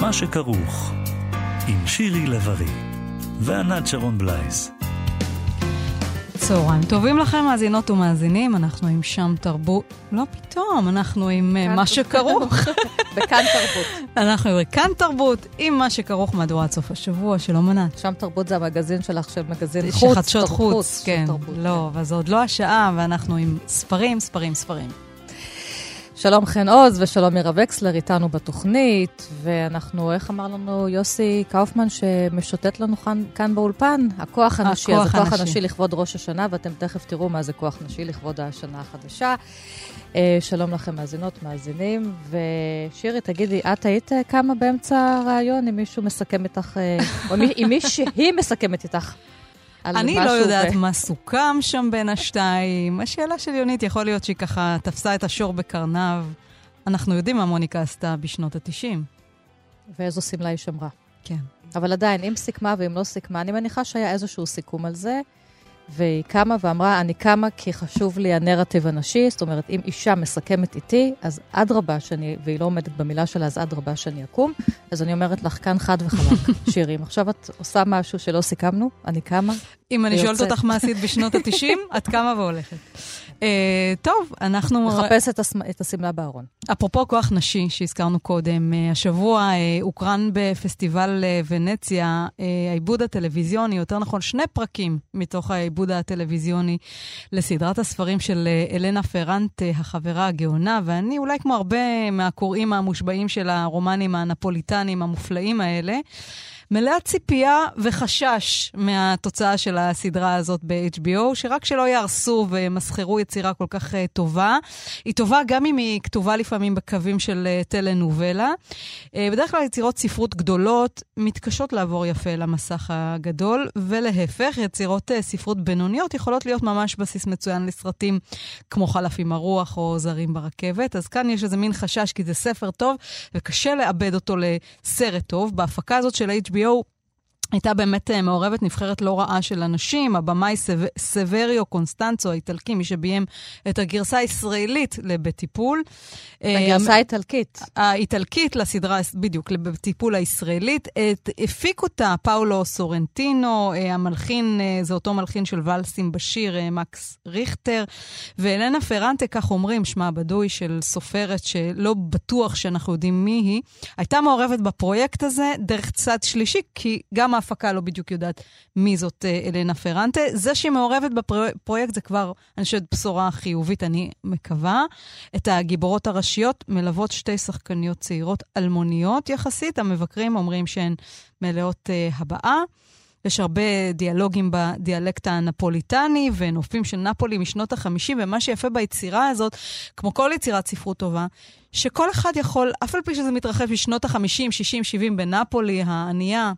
מה שכרוך, עם שירי לב-ארי וענת שרון בלייס. צהריים טובים לכם, מאזינות ומאזינים, אנחנו עם שם תרבות. לא פתאום, אנחנו עם uh, מה שכרוך. בכאן תרבות. אנחנו עם כאן תרבות, עם מה שכרוך מהדורת סוף השבוע, שלום ענת. שם תרבות זה המגזין שלך, של מגזין חוץ. חדשות חוץ, כן. תרבות, לא, כן. אבל זו עוד לא השעה, ואנחנו עם ספרים, ספרים, ספרים. שלום חן עוז ושלום מירה וקסלר איתנו בתוכנית, ואנחנו, איך אמר לנו יוסי קאופמן שמשוטט לנו כאן, כאן באולפן? הכוח הנשי. הכוח אז הכוח הנשי. הנשי לכבוד ראש השנה, ואתם תכף תראו מה זה כוח נשי לכבוד השנה החדשה. אה, שלום לכם מאזינות, מאזינים. ושירי, תגידי, את היית כמה באמצע הרעיון, אם מישהו מסכם איתך, אה, או אם מישהי מסכמת איתך? אני לא יודעת מה סוכם שם בין השתיים. השאלה של יונית, יכול להיות שהיא ככה תפסה את השור בקרניו. אנחנו יודעים מה מוניקה עשתה בשנות ה-90. ואיזו שמלה היא שמרה. כן. אבל עדיין, אם סיכמה ואם לא סיכמה, אני מניחה שהיה איזשהו סיכום על זה. והיא קמה ואמרה, אני קמה כי חשוב לי הנרטיב הנשי, זאת אומרת, אם אישה מסכמת איתי, אז אדרבה שאני, והיא לא עומדת במילה שלה, אז אדרבה שאני אקום. אז אני אומרת לך כאן חד וחלק, שירים. עכשיו את עושה משהו שלא סיכמנו, אני קמה. אם אני שואלת אותך מה עשית בשנות ה-90, את קמה והולכת. Uh, טוב, אנחנו... לחפש את, השמלה בארון. אפרופו כוח נשי שהזכרנו קודם, uh, השבוע uh, הוקרן בפסטיבל ונציה העיבוד הטלוויזיוני, יותר נכון, שני פרקים מתוך העיבוד הטלוויזיוני לסדרת הספרים של אלנה פרנט, החברה הגאונה, ואני, אולי כמו הרבה מהקוראים המושבעים של הרומנים הנפוליטנים המופלאים האלה, מלאה ציפייה וחשש מהתוצאה של הסדרה הזאת ב-HBO, שרק שלא יהרסו ומסחרו יצירה כל כך uh, טובה. היא טובה גם אם היא כתובה לפעמים בקווים של uh, טלנובלה. Uh, בדרך כלל יצירות ספרות גדולות מתקשות לעבור יפה למסך הגדול, ולהפך, יצירות uh, ספרות בינוניות יכולות להיות ממש בסיס מצוין לסרטים כמו חלף עם הרוח או זרים ברכבת. אז כאן יש איזה מין חשש, כי זה ספר טוב וקשה לאבד אותו לסרט טוב. בהפקה הזאת של HBO HBO הייתה באמת אה, מעורבת נבחרת לא רעה של אנשים, הבמאי סב... סבריו קונסטנצו האיטלקי, מי שביים את הגרסה הישראלית לבטיפול. הגרסה האיטלקית. האיטלקית לסדרה, בדיוק, לבטיפול הישראלית. את, הפיק אותה פאולו סורנטינו, אה, המלחין, אה, זה אותו מלחין של ואלסים בשיר, מקס ריכטר. ואלנה פרנטה, כך אומרים, שמה הבדוי של סופרת שלא בטוח שאנחנו יודעים מי היא, הייתה מעורבת בפרויקט הזה דרך צד שלישי, כי גם ההפקה לא בדיוק יודעת מי זאת אה, אלנה פרנטה. זה שהיא מעורבת בפרויקט זה כבר, אני חושבת, בשורה חיובית, אני מקווה. את הגיבורות הראשיות מלוות שתי שחקניות צעירות אלמוניות יחסית. המבקרים אומרים שהן מלאות uh, הבאה. יש הרבה דיאלוגים בדיאלקט הנפוליטני ונופים של נפולי משנות ה-50, ומה שיפה ביצירה הזאת, כמו כל יצירת ספרות טובה, שכל אחד יכול, אף על פי שזה מתרחב בשנות ה-50, 60, 70 בנפולי הענייה,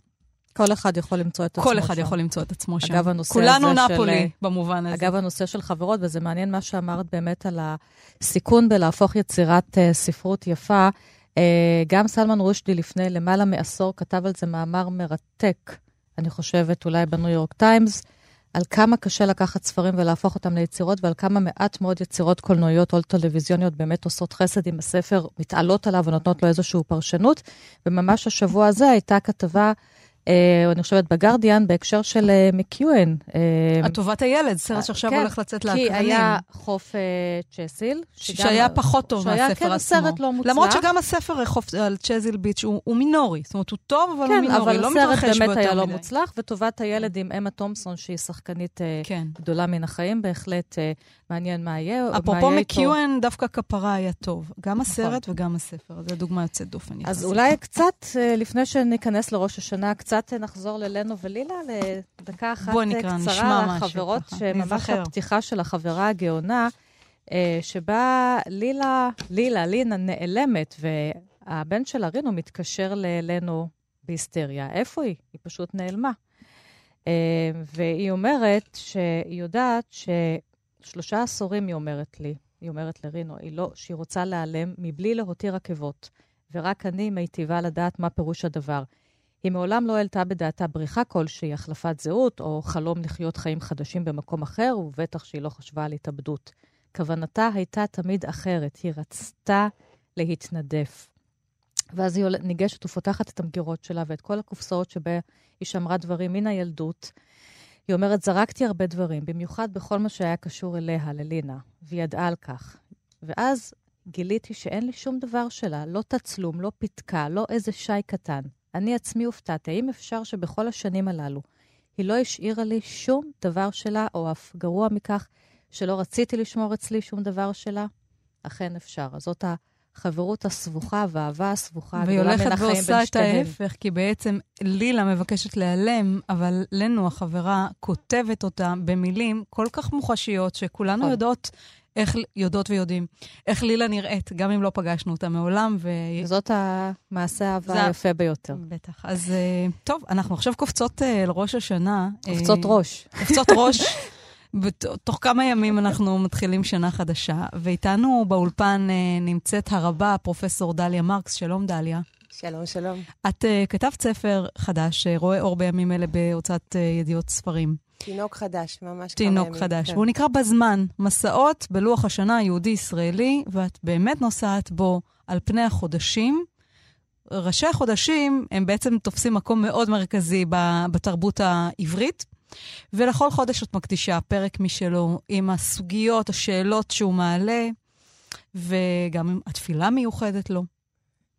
כל אחד יכול למצוא את עצמו שם. כל אחד יכול למצוא את עצמו שם. אגב, הנושא כולנו הזה נפולי של... במובן הזה. אגב, הנושא של חברות, וזה מעניין מה שאמרת באמת על הסיכון בלהפוך יצירת uh, ספרות יפה. Uh, גם סלמן רושדי לפני למעלה מעשור כתב על זה מאמר מרתק, אני חושבת, אולי בניו יורק טיימס, על כמה קשה לקחת ספרים ולהפוך אותם ליצירות, ועל כמה מעט מאוד יצירות קולנועיות או טלוויזיוניות באמת עושות חסד עם הספר, מתעלות עליו ונותנות לו איזושהי פרשנות. וממש השבוע הזה הייתה כתבה אה, אני חושבת בגרדיאן, בהקשר של אה, מקיואן. אה, הטובת הילד, סרט שעכשיו כן, הולך לצאת לאקרנים. כי היה חוף צ'סיל. שהיה פחות טוב מהספר עצמו. שהיה כן סרט לא מוצלח. למרות שגם הספר על צ'זיל ביץ' הוא מינורי. זאת אומרת, הוא טוב, אבל הוא מינורי, לא מתרחש יותר מדי. כן, אבל הסרט באמת היה לא מוצלח, וטובת הילד עם אמה תומפסון, שהיא שחקנית כן. גדולה מן החיים, בהחלט מעניין מה יהיה. אפרופו מקיואן, דווקא כפרה היה טוב. גם נכון. הסרט וגם הספר. זו דוגמה יוצאת דופן. אז אולי קצת, לפני שניכנס לראש השנה, קצת נחזור ללנו ולילה לדקה אחת נקרא, קצרה לחברות, שממש הפתיחה של החברה הגאונה, אה, שבה לילה, לילה, לינה נעלמת, והבן של ארינו מתקשר ללנו בהיסטריה. איפה היא? היא פשוט נעלמה. אה, והיא אומרת שהיא יודעת ששלושה עשורים, היא אומרת לי, היא אומרת לרינו, היא לא, שהיא רוצה להיעלם מבלי להותיר עקבות, ורק אני מיטיבה לדעת מה פירוש הדבר. היא מעולם לא העלתה בדעתה בריחה כלשהי, החלפת זהות, או חלום לחיות חיים חדשים במקום אחר, ובטח שהיא לא חשבה על התאבדות. כוונתה הייתה תמיד אחרת, היא רצתה להתנדף. ואז היא ניגשת ופותחת את המגירות שלה ואת כל הקופסאות שבה היא שמרה דברים מן הילדות. היא אומרת, זרקתי הרבה דברים, במיוחד בכל מה שהיה קשור אליה, ללינה, והיא ידעה על כך. ואז גיליתי שאין לי שום דבר שלה, לא תצלום, לא פתקה, לא איזה שי קטן. אני עצמי הופתעתי, האם אפשר שבכל השנים הללו היא לא השאירה לי שום דבר שלה, או אף גרוע מכך, שלא רציתי לשמור אצלי שום דבר שלה? אכן אפשר. אז זאת החברות הסבוכה והאהבה הסבוכה הגדולה בין החיים בין שתיהן. והיא הולכת ועושה את ההפך, כי בעצם לילה מבקשת להיעלם, אבל לנו, החברה, כותבת אותה במילים כל כך מוחשיות, שכולנו נכון. יודעות איך, יודעות ויודעים, איך לילה נראית, גם אם לא פגשנו אותה מעולם. ו... זאת המעשה האהבה היפה ביותר. בטח. אז אה, טוב, אנחנו עכשיו קופצות אה, אל ראש השנה. קופצות אה, ראש. קופצות ראש. תוך כמה ימים אנחנו מתחילים שנה חדשה, ואיתנו באולפן נמצאת הרבה פרופסור דליה מרקס. שלום, דליה. שלום, שלום. את uh, כתבת ספר חדש, רואה אור בימים אלה בהוצאת uh, ידיעות ספרים. תינוק חדש, ממש כמה ימים. תינוק חדש. כן. והוא נקרא בזמן, מסעות בלוח השנה היהודי-ישראלי, ואת באמת נוסעת בו על פני החודשים. ראשי החודשים הם בעצם תופסים מקום מאוד מרכזי בתרבות העברית, ולכל חודש את מקדישה פרק משלו עם הסוגיות, השאלות שהוא מעלה, וגם עם התפילה מיוחדת לו.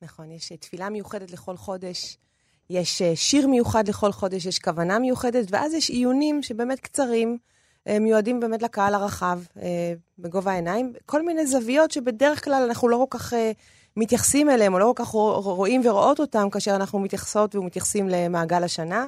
נכון, יש תפילה מיוחדת לכל חודש. יש אה, שיר מיוחד לכל חודש, יש כוונה מיוחדת, ואז יש עיונים שבאמת קצרים, אה, מיועדים באמת לקהל הרחב, אה, בגובה העיניים, כל מיני זוויות שבדרך כלל אנחנו לא כל כך מתייחסים אליהם, או לא כל כך רואים ורואות אותם כאשר אנחנו מתייחסות ומתייחסים למעגל השנה.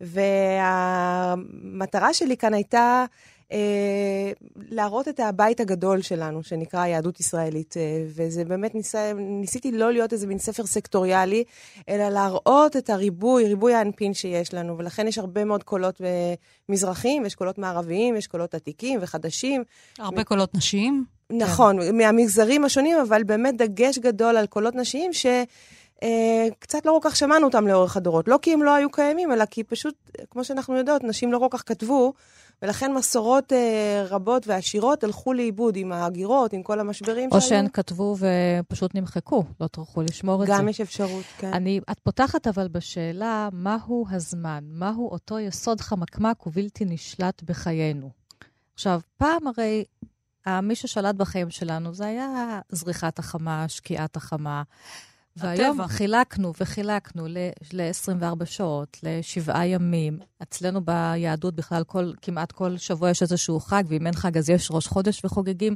והמטרה שלי כאן הייתה אה, להראות את הבית הגדול שלנו, שנקרא יהדות ישראלית. אה, וזה באמת, ניס... ניסיתי לא להיות איזה מין ספר סקטוריאלי, אלא להראות את הריבוי, ריבוי האנפין שיש לנו. ולכן יש הרבה מאוד קולות אה, מזרחיים, יש קולות מערביים, יש קולות עתיקים וחדשים. הרבה. קולות נשיים? נכון, כן. מהמגזרים השונים, אבל באמת דגש גדול על קולות נשיים, ש... אה, קצת לא כל כך שמענו אותם לאורך הדורות. לא כי הם לא היו קיימים, אלא כי פשוט, כמו שאנחנו יודעות, נשים לא כל כך כתבו, ולכן מסורות אה, רבות ועשירות הלכו לאיבוד עם ההגירות, עם כל המשברים או שהיו. או שהן כתבו ופשוט נמחקו, לא טרחו לשמור את זה. גם יש אפשרות, כן. אני, את פותחת אבל בשאלה, מהו הזמן? מהו אותו יסוד חמקמק ובלתי נשלט בחיינו? עכשיו, פעם הרי מי ששלט בחיים שלנו זה היה זריחת החמה, שקיעת החמה. והיום הטבע. חילקנו וחילקנו ל-24 שעות, לשבעה ימים. אצלנו ביהדות בכלל כל, כמעט כל שבוע יש איזשהו חג, ואם אין חג אז יש ראש חודש וחוגגים.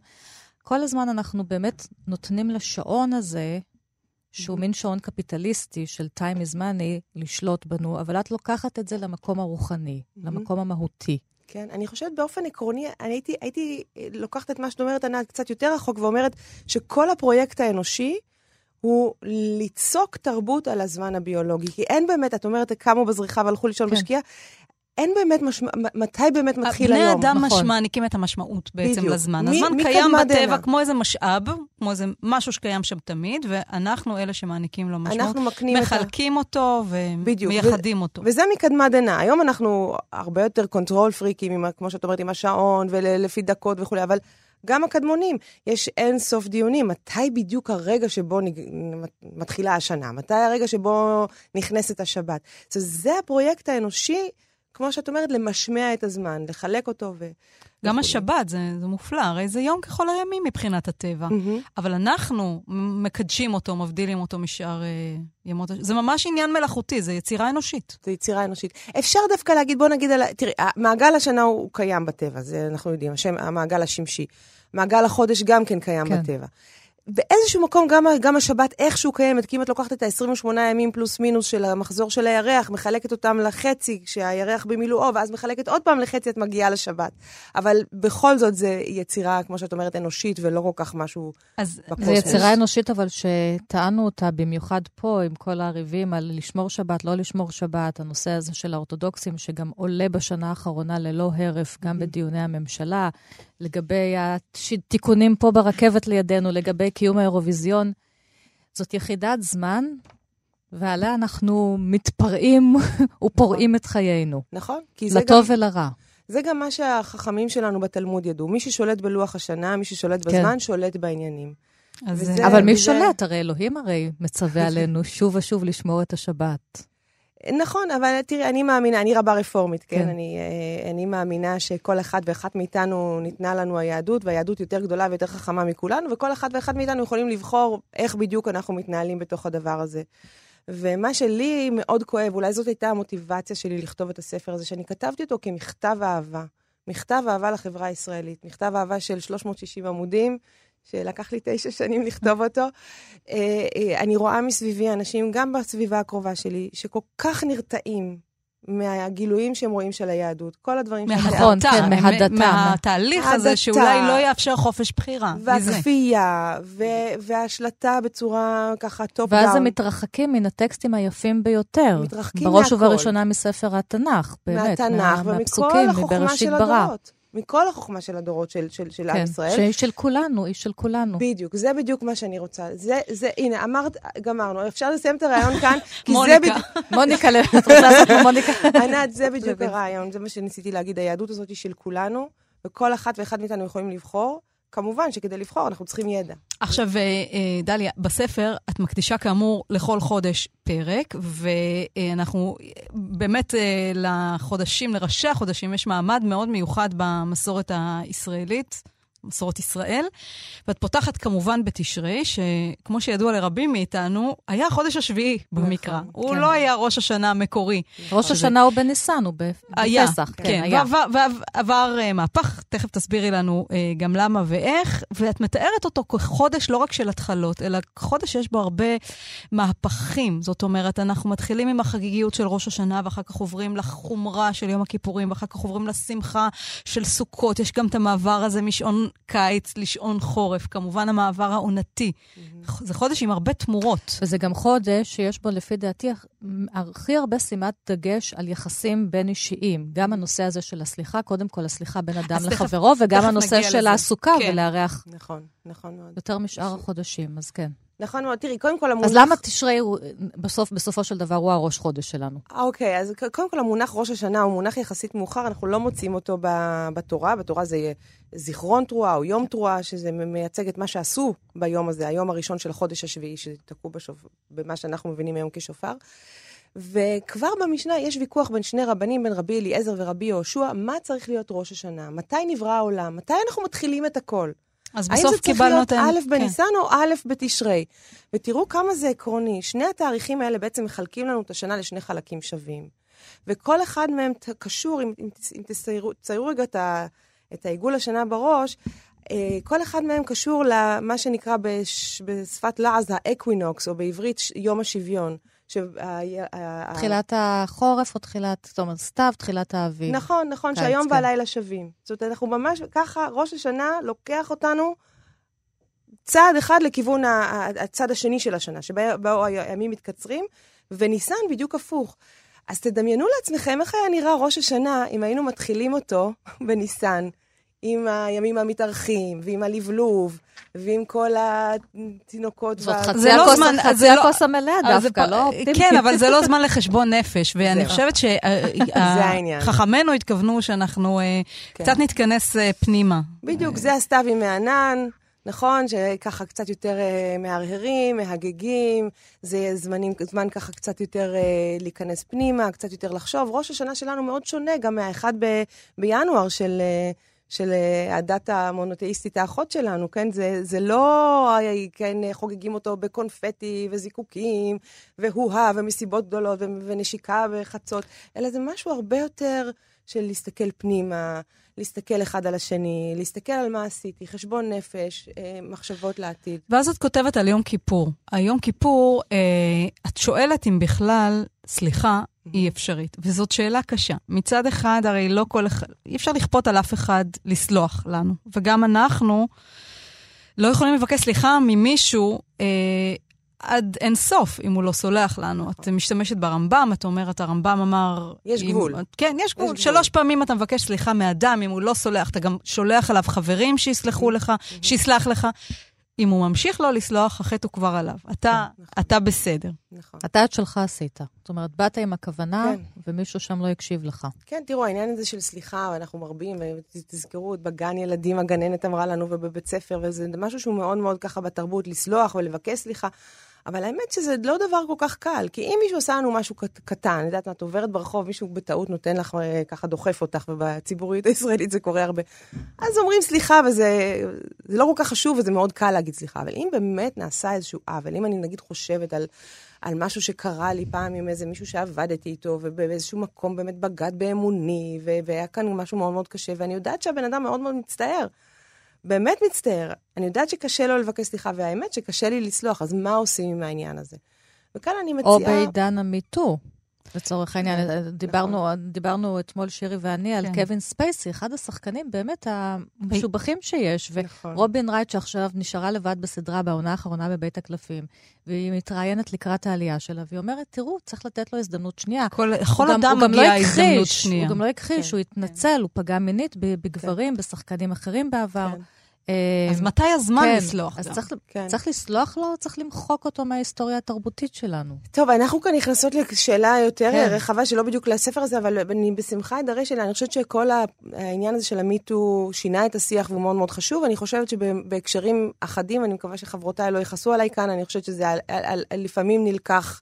כל הזמן אנחנו באמת נותנים לשעון הזה, שהוא מין שעון קפיטליסטי של time is money, לשלוט בנו, אבל את לוקחת את זה למקום הרוחני, למקום המהותי. כן, אני חושבת באופן עקרוני, אני הייתי, הייתי לוקחת את מה שאת אומרת, ענת, קצת יותר רחוק, ואומרת שכל הפרויקט האנושי הוא ליצוק תרבות על הזמן הביולוגי. כי אין באמת, את אומרת, קמו בזריחה והלכו לישון כן. בשקיעה, אין באמת, משמע, מתי באמת מתחיל היום. בני אדם נכון. מעניקים את המשמעות בעצם בדיוק. לזמן. מי, הזמן מי קיים בטבע כמו איזה משאב, כמו איזה משהו שקיים שם תמיד, ואנחנו אלה שמעניקים לו משמעות. אנחנו מקנים את ה... מחלקים אותו ומייחדים ו- אותו. וזה מקדמת דנא. היום אנחנו הרבה יותר control פריקים, כמו שאת אומרת, עם השעון ולפי דקות וכולי, אבל גם הקדמונים. יש אין סוף דיונים, מתי בדיוק הרגע שבו נג... מתחילה השנה? מתי הרגע שבו נכנסת השבת? זה, זה הפרויקט האנושי, כמו שאת אומרת, למשמע את הזמן, לחלק אותו ו... גם וכולי. השבת, זה, זה מופלא, הרי זה יום ככל הימים מבחינת הטבע. Mm-hmm. אבל אנחנו מקדשים אותו, מבדילים אותו משאר אה, ימות... זה ממש עניין מלאכותי, זה יצירה אנושית. זה יצירה אנושית. אפשר דווקא להגיד, בוא נגיד על... תראי, מעגל השנה הוא, הוא קיים בטבע, זה אנחנו יודעים, השם, המעגל השמשי. מעגל החודש גם כן קיים כן. בטבע. באיזשהו מקום גם, גם השבת איכשהו קיימת, כי אם את לוקחת את ה-28 ימים פלוס מינוס של המחזור של הירח, מחלקת אותם לחצי כשהירח במילואו, ואז מחלקת עוד פעם לחצי, את מגיעה לשבת. אבל בכל זאת זה יצירה, כמו שאת אומרת, אנושית, ולא כל כך משהו אז בקוסמוס. זו יצירה אנושית, אבל שטענו אותה במיוחד פה, עם כל הריבים על לשמור שבת, לא לשמור שבת, הנושא הזה של האורתודוקסים, שגם עולה בשנה האחרונה ללא הרף, גם mm-hmm. בדיוני הממשלה, לגבי התיקונים פה ברכבת לידינו, לגבי קיום האירוויזיון. זאת יחידת זמן, ועליה אנחנו מתפרעים ופורעים את חיינו. נכון. לטוב גם... ולרע. זה גם מה שהחכמים שלנו בתלמוד ידעו. מי ששולט בלוח השנה, מי ששולט כן. בזמן, כן. שולט בעניינים. וזה, אבל מי וזה... שולט? הרי אלוהים הרי מצווה עלינו שוב ושוב לשמור את השבת. נכון, אבל תראי, אני מאמינה, אני רבה רפורמית, כן? כן. אני, אה, אני מאמינה שכל אחד ואחת מאיתנו ניתנה לנו היהדות, והיהדות יותר גדולה ויותר חכמה מכולנו, וכל אחד ואחת מאיתנו יכולים לבחור איך בדיוק אנחנו מתנהלים בתוך הדבר הזה. ומה שלי מאוד כואב, אולי זאת הייתה המוטיבציה שלי לכתוב את הספר הזה, שאני כתבתי אותו כמכתב אהבה. מכתב אהבה לחברה הישראלית. מכתב אהבה של 360 עמודים, שלקח לי תשע שנים לכתוב אותו. אה, אה, אני רואה מסביבי אנשים, גם בסביבה הקרובה שלי, שכל כך נרתעים מהגילויים שהם רואים של היהדות. כל הדברים ש... נכון, כן, מהדתה. מהתהליך הזה שאולי לא יאפשר חופש בחירה. והכפייה, וההשלטה בצורה ככה top down. ואז הם מתרחקים מן הטקסטים היפים ביותר. מתרחקים מהכל. בראש ובראשונה מספר התנ"ך, באמת. מהתנ"ך, ומכל החוכמה של הדורות. מכל החוכמה של הדורות של, של, של כן, עם ישראל. שהיא של כולנו, היא של כולנו. בדיוק, זה בדיוק מה שאני רוצה. זה, זה, הנה, אמרת, גמרנו, אפשר לסיים את הרעיון כאן, כי זה בדיוק... מוניקה, את רוצה לעשות מוניקה? ענת, זה בדיוק הרעיון, זה מה שניסיתי להגיד, היהדות הזאת היא של כולנו, וכל אחת ואחד מאיתנו יכולים לבחור. כמובן שכדי לבחור אנחנו צריכים ידע. עכשיו, אה, אה, דליה, בספר את מקדישה כאמור לכל חודש פרק, ואנחנו באמת אה, לחודשים, לראשי החודשים, יש מעמד מאוד מיוחד במסורת הישראלית. מסורת ישראל. ואת פותחת כמובן בתשרי, שכמו שידוע לרבים מאיתנו, היה החודש השביעי נכון, במקרא. הוא כן. לא היה ראש השנה המקורי. ראש. השנה הוא בניסן, הוא בפסח. היה, כן, כן. ועבר uh, מהפך, תכף תסבירי לנו uh, גם למה ואיך, ואת מתארת אותו כחודש לא רק של התחלות, אלא חודש שיש בו הרבה מהפכים. זאת אומרת, אנחנו מתחילים עם החגיגיות של ראש השנה, ואחר כך עוברים לחומרה של יום הכיפורים, ואחר כך עוברים לשמחה של סוכות. יש גם את המעבר הזה משעון קיץ לשעון חורף, כמובן המעבר העונתי. Mm-hmm. זה חודש עם הרבה תמורות. וזה גם חודש שיש בו, לפי דעתי, הכי הרבה שימת דגש על יחסים בין אישיים. גם הנושא הזה של הסליחה, קודם כל הסליחה בין אדם לחברו, וגם הנושא של הסוכה כן. ולארח. נכון, נכון מאוד. יותר משאר החודשים, אז כן. נכון מאוד. תראי, קודם כל המונח... אז למה תשרי בסוף, בסופו של דבר, הוא הראש חודש שלנו? אוקיי, אז קודם כל המונח ראש השנה הוא מונח יחסית מאוחר, אנחנו לא מוצאים אותו בתורה. בתורה זה זיכרון תרועה או יום תרועה, שזה מייצג את מה שעשו ביום הזה, היום הראשון של החודש השביעי, שתקעו בשופ... במה שאנחנו מבינים היום כשופר. וכבר במשנה יש ויכוח בין שני רבנים, בין רבי אליעזר ורבי יהושע, מה צריך להיות ראש השנה? מתי נברא העולם? מתי אנחנו מתחילים את הכל? אז בסוף קיבלנו את... האם זה צריך להיות א' בניסן כן. או א' בתשרי? ותראו כמה זה עקרוני. שני התאריכים האלה בעצם מחלקים לנו את השנה לשני חלקים שווים. וכל אחד מהם קשור, אם, אם, אם תציירו רגע את, ה, את העיגול השנה בראש, אה, כל אחד מהם קשור למה שנקרא בש, בשפת לעז ה equinox, או בעברית יום השוויון. תחילת החורף או תחילת, זאת אומרת, סתיו, תחילת האביב. נכון, נכון, שהיום כן. והלילה שווים. זאת אומרת, אנחנו ממש, ככה, ראש השנה לוקח אותנו צעד אחד לכיוון הצד השני של השנה, שבו הימים מתקצרים, וניסן בדיוק הפוך. אז תדמיינו לעצמכם איך היה נראה ראש השנה אם היינו מתחילים אותו בניסן. עם הימים המתארחים, ועם הלבלוב, ועם כל התינוקות. זאת חצי הכוס לא לא- הכוס המלאה דווקא, לא אופטימי. כן, אבל זה לא זמן לחשבון נפש, ואני חושבת שחכמינו התכוונו שאנחנו אה, כן. קצת נתכנס אה, פנימה. בדיוק, זה הסתיו עם הענן. נכון, שככה קצת יותר מהרהרים, מהגגים, זה זמנים, זמן ככה קצת יותר להיכנס פנימה, קצת יותר לחשוב. ראש השנה שלנו מאוד שונה גם מהאחד ב- בינואר של, של אה, הדת המונותאיסטית האחות שלנו, כן? זה, זה לא, כן, חוגגים אותו בקונפטי וזיקוקים, והוא-הא ומסיבות גדולות ונשיקה בחצות, אלא זה משהו הרבה יותר של להסתכל פנימה, להסתכל אחד על השני, להסתכל על מה עשיתי, חשבון נפש, אה, מחשבות לעתיד. ואז את כותבת על יום כיפור. היום כיפור, אה, את שואלת אם בכלל, סליחה, היא אפשרית. וזאת שאלה קשה. מצד אחד, הרי לא כל אחד, אי אפשר לכפות על אף אחד לסלוח לנו. וגם אנחנו לא יכולים לבקש סליחה ממישהו אה, עד אין סוף, אם הוא לא סולח לנו. את משתמשת ברמב"ם, את אומרת, הרמב"ם אמר... יש אם, גבול. כן, יש גבול. יש שלוש גבול. פעמים אתה מבקש סליחה מאדם, אם הוא לא סולח, אתה גם שולח עליו חברים שיסלחו לך, שיסלח לך. אם הוא ממשיך לא לסלוח, החטא הוא כבר עליו. אתה, כן, נכון. אתה בסדר. נכון. אתה את שלך עשית. זאת אומרת, באת עם הכוונה, כן. ומישהו שם לא הקשיב לך. כן, תראו, העניין הזה של סליחה, אנחנו מרבים, ותזכרו, בגן ילדים הגננת אמרה לנו, ובבית ספר, וזה משהו שהוא מאוד מאוד ככה בתרבות, לסלוח ולבקש סליחה. אבל האמת שזה לא דבר כל כך קל, כי אם מישהו עשה לנו משהו קטן, את יודעת מה, את עוברת ברחוב, מישהו בטעות נותן לך, אה, ככה דוחף אותך, ובציבוריות הישראלית זה קורה הרבה, אז אומרים סליחה, וזה לא כל כך חשוב, וזה מאוד קל להגיד סליחה. אבל אם באמת נעשה איזשהו עוול, אם אני נגיד חושבת על... על משהו שקרה לי פעם עם איזה מישהו שעבדתי איתו, ובאיזשהו מקום באמת בגד באמוני, והיה כאן משהו מאוד מאוד קשה, ואני יודעת שהבן אדם מאוד מאוד מצטער. באמת מצטער. אני יודעת שקשה לו לבקש סליחה, והאמת שקשה לי לסלוח, אז מה עושים עם העניין הזה? וכאן אני מציעה... או בעידן המיטו. לצורך העניין, כן, דיברנו, נכון. דיברנו אתמול, שירי ואני, על כן. קווין ספייסי, אחד השחקנים באמת המשובחים שיש. נכון. ורובין רייט, שעכשיו נשארה לבד בסדרה בעונה האחרונה בבית הקלפים, והיא מתראיינת לקראת העלייה שלה, והיא אומרת, תראו, צריך לתת לו הזדמנות שנייה. כל, כל אדם לא מגיע לא הזדמנות שנייה. הוא גם לא הכחיש, כן, הוא התנצל, כן. הוא פגע מינית בגברים, כן. בשחקנים אחרים בעבר. אז אמ, מתי הזמן כן, לסלוח אז צריך, כן. צריך לסלוח לו, צריך למחוק אותו מההיסטוריה התרבותית שלנו? טוב, אנחנו כאן נכנסות לשאלה יותר כן. רחבה, שלא בדיוק לספר הזה, אבל אני בשמחה אדרש אליה. אני חושבת שכל העניין הזה של המיטו שינה את השיח והוא מאוד מאוד חשוב. אני חושבת שבהקשרים אחדים, אני מקווה שחברותיי לא יכעסו עליי כאן, אני חושבת שזה על, על, על, לפעמים נלקח...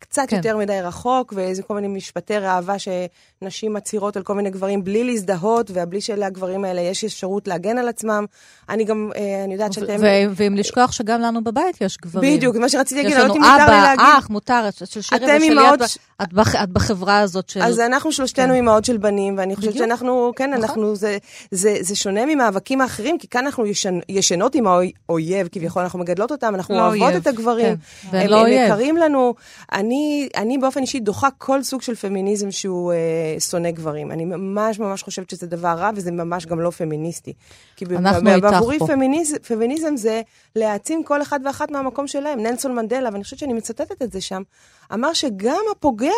קצת כן. יותר מדי רחוק, ואיזה כל מיני משפטי ראווה שנשים מצהירות על כל מיני גברים בלי להזדהות, ובלי שלגברים האלה יש אפשרות להגן על עצמם. אני גם, אה, אני יודעת שאתם... ואם לשכוח שגם לנו בבית יש גברים. בדיוק, מה שרציתי להגיד, לא יודעת אם מותר לי להגיד. יש לנו אבא, אח, מותר, של שירי ושלי, את, את, בח, את בחברה הזאת של... אז אנחנו שלושתנו כן. אימהות של בנים, ואני חושבת בדיוק. שאנחנו, כן, נכון. אנחנו, זה, זה, זה שונה ממאבקים האחרים, כי כאן אנחנו ישן, ישנות עם האויב, כביכול אנחנו מגדלות אותם, אנחנו לא אוהבות אויב. את הגברים. כן. הם יקרים לנו. אני, אני באופן אישי דוחה כל סוג של פמיניזם שהוא אה, שונא גברים. אני ממש ממש חושבת שזה דבר רע, וזה ממש גם לא פמיניסטי. כי בעבורי פמיניז, פמיניזם זה להעצים כל אחד ואחת מהמקום שלהם. נלסון מנדלה, ואני חושבת שאני מצטטת את זה שם, אמר שגם הפוגע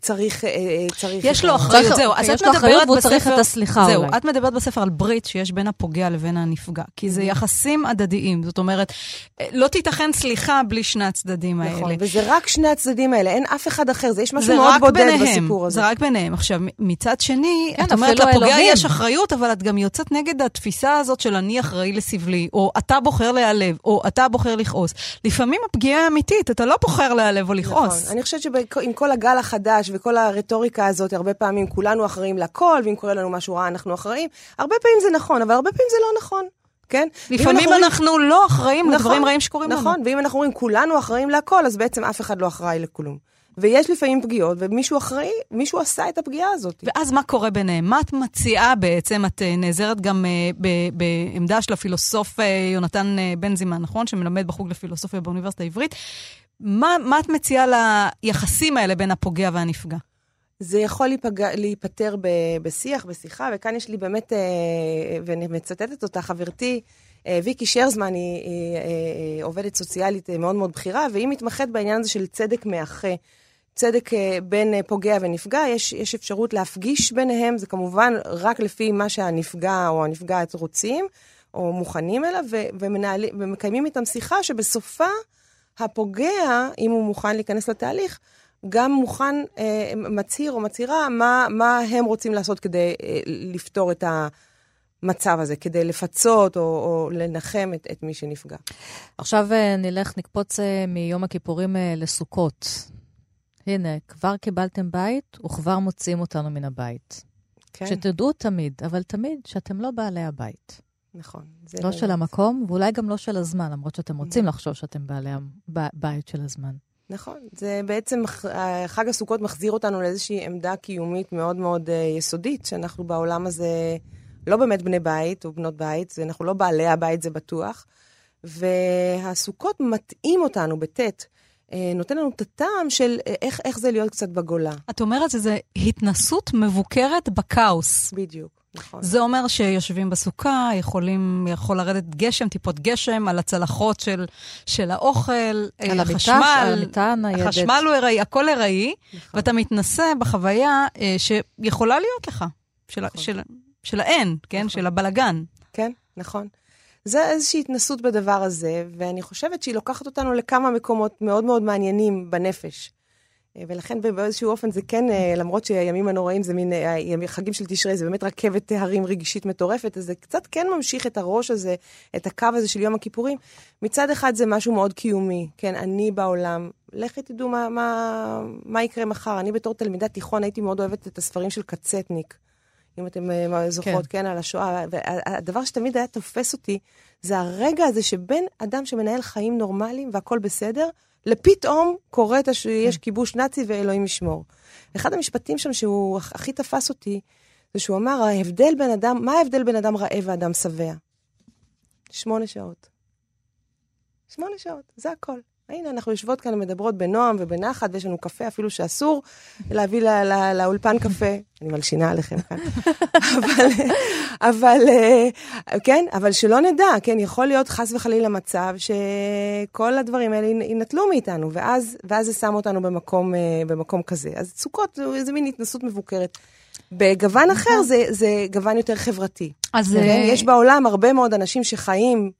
צריך, אה, צריך... יש לו אחריות, זהו. אז את מדברת בספר... צריך את הסליחה זהו, את מדברת בספר על ברית שיש בין הפוגע לבין הנפגע. כי זה יחסים הדדיים. זאת אומרת, לא תיתכן סליחה בלי שני הצדדים האלה. נכון, וזה רק שני הצדדים האלה, אין אף אחד אחר. זה יש משהו מאוד בודד ביניהם, בסיפור הזה. זה רק ביניהם. עכשיו, מצד שני, כן, את אומרת, לפוגע יש אחריות, אבל את גם יוצאת נגד התפיסה הזאת של אני אחראי לסבלי, או אתה בוחר להיעלב, או אתה בוחר לכעוס. לפעמים הפגיעה האמיתית, אתה לא בוחר להיעלב או לכעוס. נכון. אני חושבת שעם כל הגל החדש וכל הרטוריקה הזאת, הרבה פעמים כולנו אחראים לכל, ואם קורה לנו משהו רע אנחנו אחראים. הרבה פעמים זה נכון, אבל הרבה פעמים זה לא נכון. כן? לפעמים אנחנו, אנחנו לא אחראים נכון, לדברים רעים שקורים נכון, לנו. נכון, ואם אנחנו אומרים כולנו אחראים להכל, אז בעצם אף אחד לא אחראי לכלום. ויש לפעמים פגיעות, ומישהו אחראי, מישהו עשה את הפגיעה הזאת. ואז מה קורה ביניהם? מה את מציעה בעצם? את uh, נעזרת גם uh, בעמדה של הפילוסוף uh, יונתן uh, בן זימן, נכון? שמלמד בחוג לפילוסופיה באוניברסיטה העברית. מה, מה את מציעה ליחסים האלה בין הפוגע והנפגע? זה יכול להיפגע, להיפטר ב, בשיח, בשיחה, וכאן יש לי באמת, אה, ואני מצטטת אותה, חברתי, אה, ויקי שרזמן, היא, היא, היא היא עובדת סוציאלית מאוד מאוד בכירה, והיא מתמחת בעניין הזה של צדק מאחה. צדק בין פוגע ונפגע, יש, יש אפשרות להפגיש ביניהם, זה כמובן רק לפי מה שהנפגע או הנפגעת רוצים, או מוכנים אליו, ומקיימים איתם שיחה שבסופה הפוגע, אם הוא מוכן להיכנס לתהליך, גם מוכן, אה, מצהיר או מצהירה, מה, מה הם רוצים לעשות כדי אה, לפתור את המצב הזה, כדי לפצות או, או לנחם את, את מי שנפגע. עכשיו אה, נלך, נקפוץ אה, מיום הכיפורים אה, לסוכות. הנה, כבר קיבלתם בית וכבר מוציאים אותנו מן הבית. כן. שתדעו תמיד, אבל תמיד שאתם לא בעלי הבית. נכון. לא באמת. של המקום, ואולי גם לא של הזמן, למרות שאתם רוצים נכון. לחשוב שאתם בעלי הבית של הזמן. נכון. זה בעצם, חג הסוכות מחזיר אותנו לאיזושהי עמדה קיומית מאוד מאוד uh, יסודית, שאנחנו בעולם הזה לא באמת בני בית או בנות בית, אנחנו לא בעלי הבית, זה בטוח. והסוכות מטעים אותנו, בטית. אה, נותן לנו את הטעם של אה, איך, איך זה להיות קצת בגולה. את אומרת שזה התנסות מבוקרת בכאוס. בדיוק. נכון. זה אומר שיושבים בסוכה, יכולים, יכול לרדת גשם, טיפות גשם על הצלחות של, של האוכל, אה, על המיטה הניידת. החשמל הוא ארעי, הכל ארעי, נכון. ואתה מתנסה בחוויה אה, שיכולה להיות לך, של, נכון. של, של האין, כן? נכון. של הבלגן. כן, נכון. זה איזושהי התנסות בדבר הזה, ואני חושבת שהיא לוקחת אותנו לכמה מקומות מאוד מאוד מעניינים בנפש. אה, ולכן באיזשהו אופן זה כן, אה, למרות שהימים הנוראים זה מין, אה, חגים של תשרי, זה באמת רכבת הרים רגשית מטורפת, אז זה קצת כן ממשיך את הראש הזה, את הקו הזה של יום הכיפורים. מצד אחד זה משהו מאוד קיומי, כן, אני בעולם, לכי תדעו מה, מה, מה יקרה מחר. אני בתור תלמידת תיכון הייתי מאוד אוהבת את הספרים של קצטניק. אם אתם זוכרות, כן. כן, על השואה. והדבר שתמיד היה תופס אותי, זה הרגע הזה שבין אדם שמנהל חיים נורמליים והכול בסדר, לפתאום קורה שיש כן. כיבוש נאצי ואלוהים ישמור. אחד המשפטים שם שהוא הכי תפס אותי, זה שהוא אמר, ההבדל בין אדם, מה ההבדל בין אדם רעב ואדם שבע? שמונה שעות. שמונה שעות, זה הכל. הנה, אנחנו יושבות כאן ומדברות בנועם ובנחת, ויש לנו קפה אפילו שאסור להביא לא, לא, לאולפן קפה. אני מלשינה עליכם כאן. אבל, אבל, אה, כן, אבל שלא נדע, כן, יכול להיות חס וחלילה מצב שכל הדברים האלה יינטלו מאיתנו, ואז, ואז זה שם אותנו במקום, אה, במקום כזה. אז סוכות זה איזה מין התנסות מבוקרת. בגוון אחר זה, זה גוון יותר חברתי. אז... כן? יש בעולם הרבה מאוד אנשים שחיים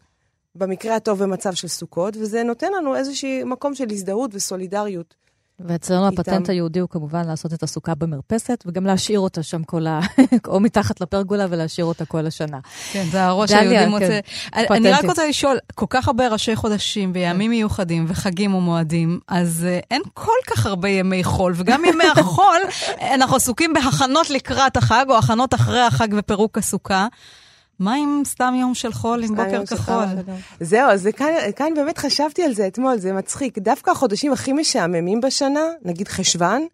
במקרה הטוב במצב של סוכות, וזה נותן לנו איזשהו מקום של הזדהות וסולידריות. ואצלנו הפטנט היהודי הוא כמובן לעשות את הסוכה במרפסת, וגם להשאיר אותה שם כל ה... או מתחת לפרגולה ולהשאיר אותה כל השנה. כן, זה הראש היהודי כן, מוצא. אני רק רוצה לשאול, כל כך הרבה ראשי חודשים וימים מיוחדים וחגים ומועדים, אז uh, אין כל כך הרבה ימי חול, וגם ימי החול, אנחנו עסוקים בהכנות לקראת החג, או הכנות אחרי החג ופירוק הסוכה. מה עם סתם יום של חול עם בוקר כחול? זהו, אז כאן, כאן באמת חשבתי על זה אתמול, זה מצחיק. דווקא החודשים הכי משעממים בשנה, נגיד חשוון,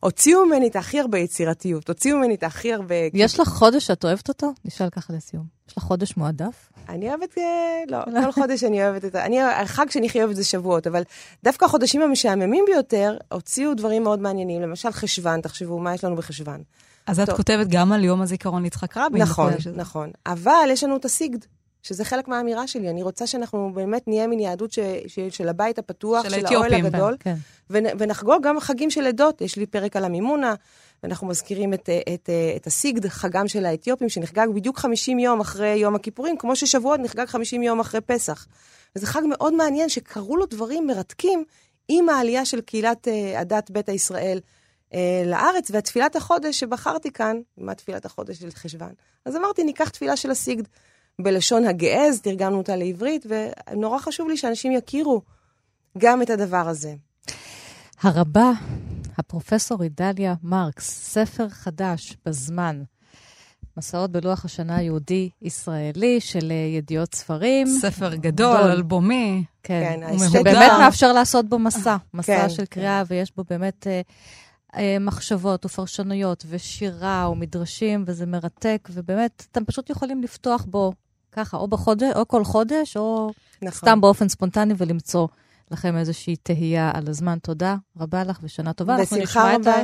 הוציאו ממני את הכי הרבה יצירתיות, הוציאו ממני את הכי הרבה... יש לך חודש שאת אוהבת אותו? נשאל ככה לסיום. יש לך חודש מועדף? אני אוהבת, אה, לא, לא, כל חודש אני אוהבת את ה... אני, החג שאני הכי אוהבת זה שבועות, אבל דווקא החודשים המשעממים ביותר, הוציאו דברים מאוד מעניינים. למשל חשוון, תחשבו, מה יש לנו בחשוון? אז את כותבת גם על יום הזיכרון ליצחק רבין. נכון, נכון. אבל יש לנו את הסיגד, שזה חלק מהאמירה שלי. אני רוצה שאנחנו באמת נהיה מין יהדות ש, ש, של הבית הפתוח, של, של האוהל הגדול, כן, כן. ונחגוג גם חגים של עדות. יש לי פרק על המימונה, ואנחנו מזכירים את, את, את, את הסיגד, חגם של האתיופים, שנחגג בדיוק 50 יום אחרי יום הכיפורים, כמו ששבועות נחגג 50 יום אחרי פסח. וזה חג מאוד מעניין, שקרו לו דברים מרתקים עם העלייה של קהילת uh, הדת ביתא ישראל אה, לארץ, והתפילת החודש שבחרתי כאן, מה תפילת החודש של חשוון? אז אמרתי, ניקח תפילה של הסיגד בלשון הגעז, תרגמנו אותה לעברית, ונורא חשוב לי שאנשים יכירו גם את הדבר הזה. הרבה, הפרופסור אידליה מרקס, ספר חדש בזמן. מסעות בלוח השנה היהודי-ישראלי של אה, ידיעות ספרים. ספר גדול, אלבומי. כן, כן שבאמת מאפשר לעשות בו מסע, מסע כן, של קריאה, כן. ויש בו באמת uh, אה, מחשבות ופרשנויות ושירה ומדרשים, וזה מרתק, ובאמת, אתם פשוט יכולים לפתוח בו ככה, או בחודש, או כל חודש, או נכון. סתם באופן ספונטני, ולמצוא לכם איזושהי תהייה על הזמן. תודה רבה לך ושנה טובה. בשמחה רבה.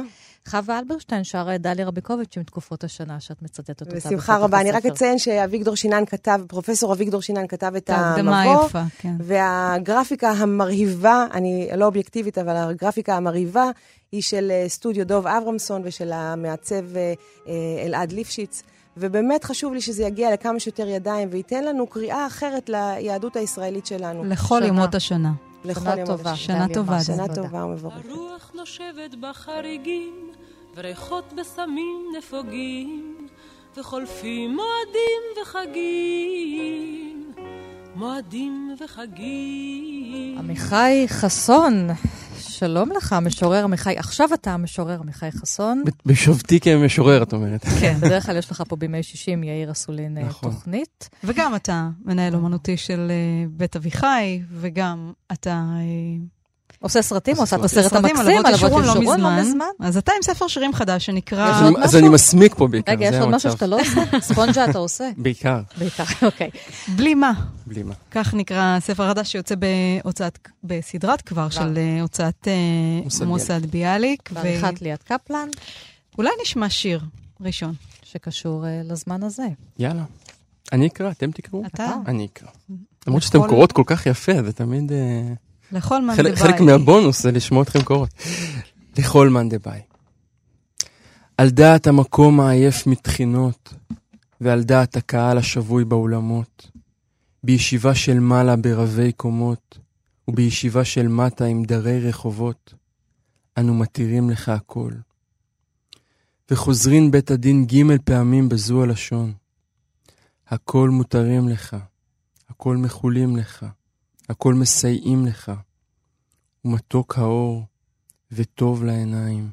חווה אלברשטיין שרה את דליה רביקוביץ' עם תקופות השנה שאת מצטטת אותה. בשמחה רבה. אני רק אציין שאביגדור שינן כתב, פרופסור אביגדור שינן כתב את המבוא. יפה, כן. והגרפיקה המרהיבה, אני לא אובייקטיבית, אבל הגרפיקה המרהיבה היא של אה, סטודיו דוב אברמסון ושל המעצב אה, אה, אלעד ליפשיץ. ובאמת חשוב לי שזה יגיע לכמה שיותר ידיים וייתן לנו קריאה אחרת ליהדות הישראלית שלנו. לכל ימות השנה. שנה טובה. שנה טובה. שנה טובה ומבורכת. הרוח נושבת בחריגים, וריחות בסמים נפוגים, וחולפים מועדים וחגים, מועדים וחגים. עמיחי חסון, שלום לך, המשורר עמיחי. עכשיו אתה המשורר עמיחי חסון. בשובתי כמשורר, את אומרת. כן, בדרך כלל יש לך פה בימי שישי עם יאיר אסולין אה, נכון. תוכנית. וגם אתה מנהל אומנותי של אה, בית אביחי, וגם אתה... עושה סרטים, עושה את הסרט המקסים, על אבות של שרון לא מזמן. אז אתה עם ספר שירים חדש שנקרא... אז אני מסמיק פה בעיקר, רגע, יש עוד משהו שאתה לא עושה? ספונג'ה אתה עושה? בעיקר. בעיקר, אוקיי. בלי מה. בלי מה. כך נקרא ספר חדש שיוצא בהוצאת, בסדרת כבר של אה, הוצאת אה, מוסד ביאליק. בעריכת ליאת קפלן. אולי נשמע שיר ראשון. שקשור אה, לזמן הזה. יאללה. אני אקרא, אתם תקראו? אתה. אני אקרא. למרות שאתם קוראות כל כך יפה, זה תמיד... לכל מאן דבאי. חלק מהבונוס זה לשמוע אתכם קורות. לכל מאן דבאי. על דעת המקום העייף מתחינות, ועל דעת הקהל השבוי באולמות, בישיבה של מעלה ברבי קומות, ובישיבה של מטה עם דרי רחובות, אנו מתירים לך הכל. וחוזרין בית הדין ג' פעמים בזו הלשון. הכל מותרים לך, הכל מחולים לך, הכל מסייעים לך, ומתוק האור, וטוב לעיניים,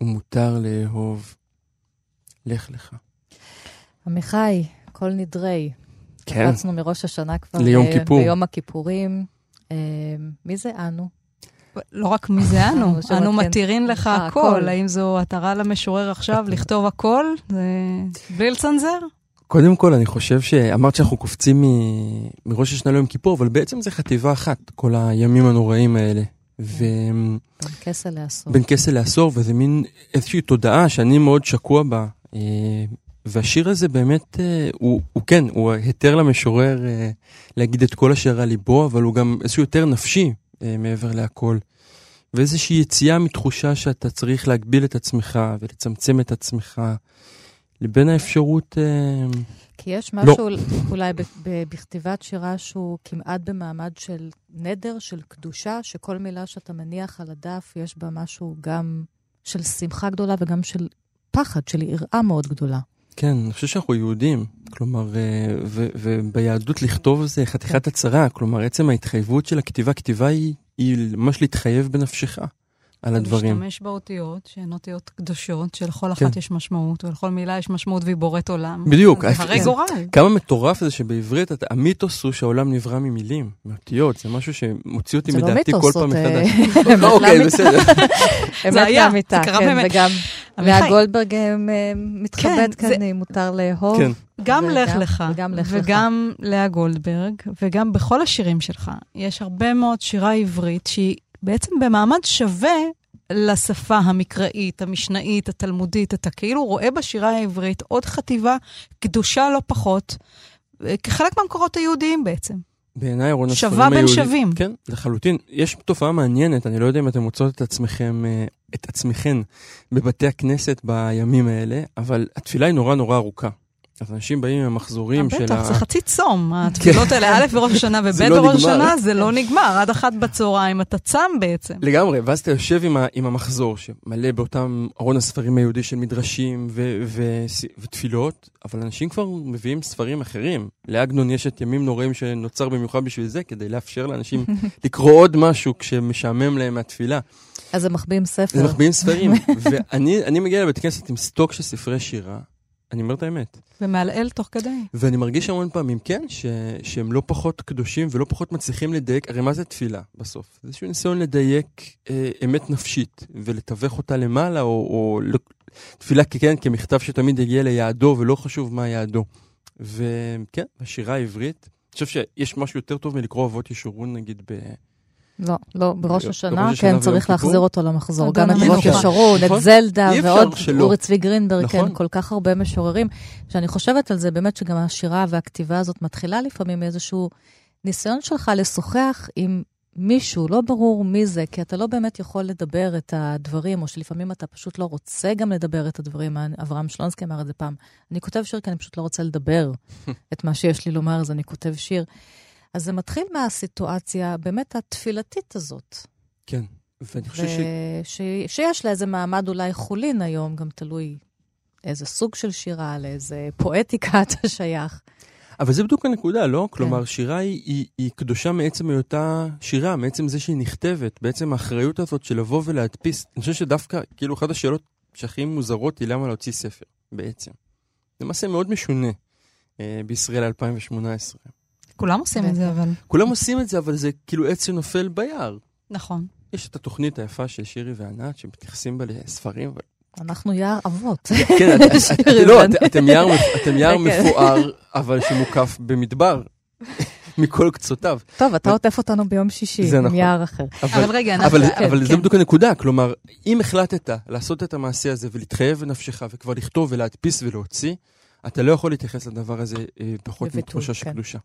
ומותר לאהוב. לך לך. עמיחי, כל נדרי. כן. קפצנו מראש השנה כבר. ליום ב- כיפור. ביום הכיפורים. אה, מי זה אנו? לא רק מי זה אנו, אנו. מתירים לך לך הכל. האם זו עטרה למשורר עכשיו לכתוב הכל? זה בלי לצנזר? קודם כל, אני חושב שאמרת שאנחנו קופצים מ- מראש השנה ליום כיפור, אבל בעצם זה חטיבה אחת, כל הימים הנוראים האלה. ובין בין כסה לעשור. כסה לעשור, וזה מין איזושהי תודעה שאני מאוד שקוע בה. אה, והשיר הזה באמת, אה, הוא, הוא כן, הוא היתר למשורר אה, להגיד את כל אשר על ליבו, אבל הוא גם איזשהו יותר נפשי מעבר להכל. ואיזושהי יציאה מתחושה שאתה צריך להגביל את עצמך ולצמצם את עצמך, לבין האפשרות... אה, כי יש לא. משהו אולי ב- ב- בכתיבת שירה שהוא כמעט במעמד של נדר, של קדושה, שכל מילה שאתה מניח על הדף, יש בה משהו גם של שמחה גדולה וגם של פחד, של יראה מאוד גדולה. כן, אני חושב שאנחנו יהודים. כלומר, אה, ו- וביהדות לכתוב זה חתיכת הצהרה. כלומר, עצם ההתחייבות של הכתיבה, כתיבה היא, היא ממש להתחייב בנפשך על הדברים. להשתמש באותיות, שהן אותיות קדושות, שלכל כן. אחת יש משמעות, ולכל מילה יש משמעות והיא בוראת עולם. בדיוק. זה הרי כן. גורל. כמה מטורף זה שבעברית אתה- המיתוס הוא שהעולם נברא ממילים, מאותיות. זה משהו שמוציא אותי זה לא מדעתי כל פעם אה, מחדש. אמת אוקיי, לאמיתה. בסדר. אמת היה, זה קרה כן, באמת. וגם לאה גולדברג אה, מתכבד כן, כאן, אה, מותר לאהוב. כן. גם וגם- לך לך, וגם לך לך. וגם לאה גולדברג, וגם בכל השירים שלך, יש הרבה מאוד שירה עברית שהיא בעצם במעמד שווה לשפה המקראית, המשנאית, התלמודית. אתה כאילו רואה בשירה העברית עוד חטיבה קדושה לא פחות, אה, כחלק מהמקורות היהודיים בעצם. בעיניי ארון הספרים שווה בין שווים. כן, לחלוטין. יש תופעה מעניינת, אני לא יודע אם אתם מוצאות את עצמכם, אה, את עצמכן בבתי הכנסת בימים האלה, אבל התפילה היא נורא נורא ארוכה. אז אנשים באים עם המחזורים של אה, בטח, ה... זה חצי צום. התפילות האלה, א' בראש השנה וב' לא בראש. השנה, זה לא נגמר. עד אחת בצהריים אתה צם בעצם. לגמרי, ואז אתה יושב עם, המחזור שמלא באותם ארון הספרים היהודי של מדרשים ותפילות, אבל אנשים כבר מביאים ספרים אחרים. לעגנון יש את ימים נוראים שנוצר במיוחד בשביל זה, כדי לאפשר לאנשים לקרוא עוד משהו כשמשעמם להם מהתפילה. אז הם מחביאים ספר. זה מחביאים ספרים, ואני אני מגיע לבית כנסת עם סטוק של ספרי שירה, אני אומר את האמת. ומעלעל תוך כדי. ואני מרגיש המון פעמים, כן, ש, שהם לא פחות קדושים ולא פחות מצליחים לדייק, הרי מה זה תפילה בסוף? זה איזשהו ניסיון לדייק אה, אמת נפשית ולתווך אותה למעלה, או, או לא, תפילה כן, כמכתב שתמיד יגיע ליעדו ולא חשוב מה יעדו. וכן, בשירה העברית, אני חושב שיש משהו יותר טוב מלקרוא אבות ישורון נגיד ב... לא, לא, בראש השנה, בראש השנה כן, צריך כיפור. להחזיר אותו למחזור. גם את. אבות ישרון, נכון. את זלדה, ועוד. אורי צבי גרינברג, נכון. כן, כל כך הרבה משוררים. כשאני חושבת על זה, באמת שגם השירה והכתיבה הזאת מתחילה לפעמים מאיזשהו ניסיון שלך לשוחח עם מישהו, לא ברור מי זה, כי אתה לא באמת יכול לדבר את הדברים, או שלפעמים אתה פשוט לא רוצה גם לדבר את הדברים. אברהם שלונסקי אמר את זה פעם. אני כותב שיר כי אני פשוט לא רוצה לדבר את מה שיש לי לומר, אז אני כותב שיר. אז זה מתחיל מהסיטואציה באמת התפילתית הזאת. כן, ואני חושב ש... וש... שיש לה איזה מעמד אולי חולין היום, גם תלוי איזה סוג של שירה, לאיזה פואטיקה אתה שייך. אבל זה בדיוק הנקודה, לא? כן. כלומר, שירה היא, היא, היא קדושה מעצם היותה שירה, מעצם זה שהיא נכתבת, בעצם האחריות הזאת של לבוא ולהדפיס. אני חושב שדווקא, כאילו, אחת השאלות שהכי מוזרות היא למה להוציא ספר, בעצם. זה מעשה מאוד משונה אה, בישראל 2018. כולם עושים את זה, אבל... כולם עושים את זה, אבל זה כאילו עץ שנופל ביער. נכון. יש את התוכנית היפה של שירי וענת, שמתייחסים בה לספרים, אבל... אנחנו יער אבות. כן, לא, אתם יער כן. מפואר, אבל שמוקף במדבר, מכל קצותיו. טוב, אתה עוטף אותנו ביום שישי, זה נכון. יער אחר. אבל רגע, אנחנו... אבל, כן, אבל זה כן. בדיוק הנקודה, כלומר, אם החלטת לעשות את המעשה הזה ולהתחייב בנפשך וכבר לכתוב ולהדפיס ולהוציא, אתה לא יכול להתייחס לדבר הזה אה, פחות מתחושה של כן. קדושה.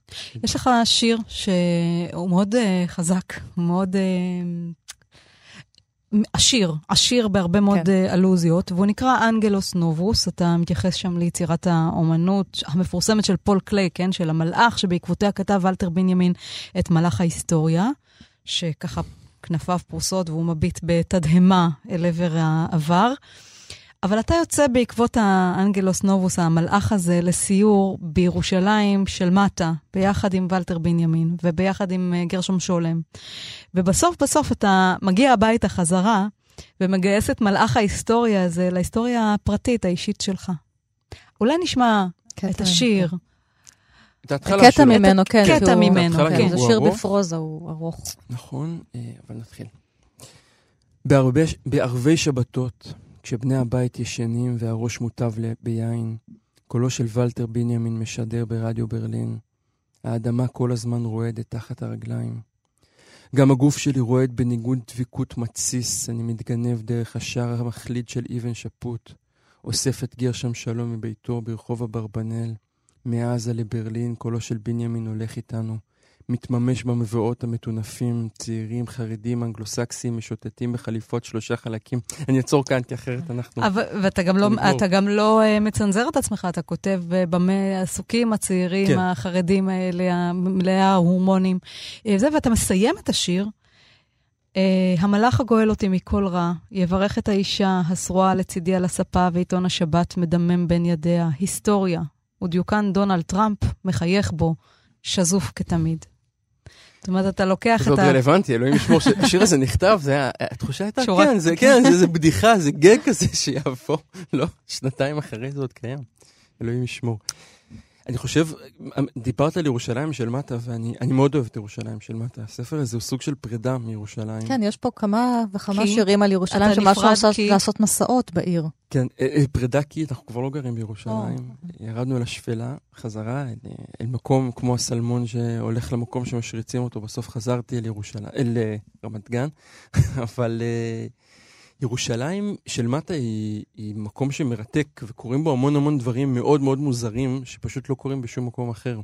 יש לך שיר שהוא מאוד uh, חזק, מאוד... Uh, עשיר, עשיר בהרבה מאוד כן. אלוזיות, והוא נקרא אנגלוס נובוס, אתה מתייחס שם ליצירת האומנות המפורסמת של פול קליי, כן? של המלאך, שבעקבותיה כתב ולטר בנימין את מלאך ההיסטוריה, שככה כנפיו פרוסות והוא מביט בתדהמה אל עבר העבר. אבל אתה יוצא בעקבות האנגלוס נובוס, המלאך הזה, לסיור בירושלים של מטה, ביחד עם ולטר בנימין וביחד עם אה, גרשום שולם. ובסוף בסוף אתה מגיע הביתה חזרה ומגייס את מלאך ההיסטוריה הזה להיסטוריה הפרטית, האישית שלך. אולי נשמע את השיר. קטע ממנו, כן. קטע ממנו, כן. זה שיר בפרוזה, הוא ארוך. נכון, אה, אבל נתחיל. בערבי שבתות, כשבני הבית ישנים והראש מוטב ביין, קולו של ולטר בנימין משדר ברדיו ברלין. האדמה כל הזמן רועדת תחת הרגליים. גם הגוף שלי רועד בניגוד דביקות מתסיס, אני מתגנב דרך השער המחליד של אבן שפוט, אוסף את גרשם שלום מביתו ברחוב אברבנאל. מעזה לברלין, קולו של בנימין הולך איתנו. מתממש במבואות המטונפים, צעירים, חרדים, אנגלוסקסים, משוטטים בחליפות שלושה חלקים. אני אעצור כאן, כי אחרת אנחנו... אבל, ואתה גם לא, אתה גם לא uh, מצנזר את עצמך, אתה כותב uh, במה עסוקים הצעירים, כן. החרדים האלה, מלאי ההורמונים. Uh, זה, ואתה מסיים את השיר. המלאך הגואל אותי מכל רע, יברך את האישה השרועה לצידי על הספה ועיתון השבת מדמם בין ידיה. היסטוריה, ודיוקן דונלד טראמפ מחייך בו, שזוף כתמיד. זאת אומרת, אתה לוקח את ה... זה עוד רלוונטי, אלוהים ישמור, השיר הזה נכתב, זה היה, התחושה הייתה, כן, זה כן, זה בדיחה, זה גג כזה שיעבור, לא, שנתיים אחרי זה עוד קיים. אלוהים ישמור. אני חושב, דיברת על ירושלים של מטה, ואני מאוד אוהב את ירושלים של מטה. הספר הזה הוא סוג של פרידה מירושלים. כן, יש פה כמה וכמה שירים על ירושלים, שמשהו לעשות, כי... לעשות מסעות בעיר. כן, אה, אה, פרידה כי אנחנו כבר לא גרים בירושלים. Oh. ירדנו אל השפלה, חזרה אל, אל מקום כמו הסלמון שהולך למקום שמשריצים אותו, בסוף חזרתי אל ירושלים, אל אה, רמת גן, אבל... ירושלים של מטה היא, היא מקום שמרתק, וקורים בו המון המון דברים מאוד מאוד מוזרים, שפשוט לא קורים בשום מקום אחר.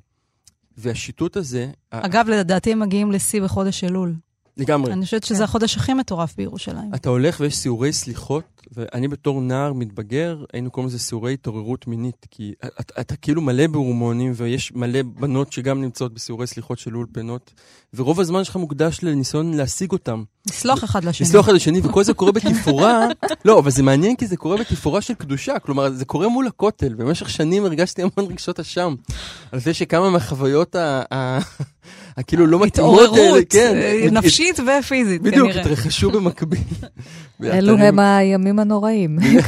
והשיטוט הזה... אגב, לדעתי הם מגיעים לשיא בחודש אלול. לגמרי. אני חושבת שזה כן. החודש הכי מטורף בירושלים. אתה הולך ויש סיורי סליחות, ואני בתור נער מתבגר, היינו קוראים לזה סיורי התעוררות מינית, כי אתה, אתה כאילו מלא בהורמונים, ויש מלא בנות שגם נמצאות בסיורי סליחות של אולפנות, ורוב הזמן שלך מוקדש לניסיון להשיג אותם. לסלוח אחד לשני. לסלוח אחד לשני, וכל זה קורה בתפאורה, לא, אבל זה מעניין כי זה קורה בתפאורה של קדושה, כלומר, זה קורה מול הכותל, במשך שנים הרגשתי המון רגשות אשם, על זה שכמה מהחוויות ה... הכאילו לא מתאימות האלה, כן. אה, נפשית ופיזית, כנראה. בדיוק, התרחשו במקביל. אלו הם הימים הנוראים,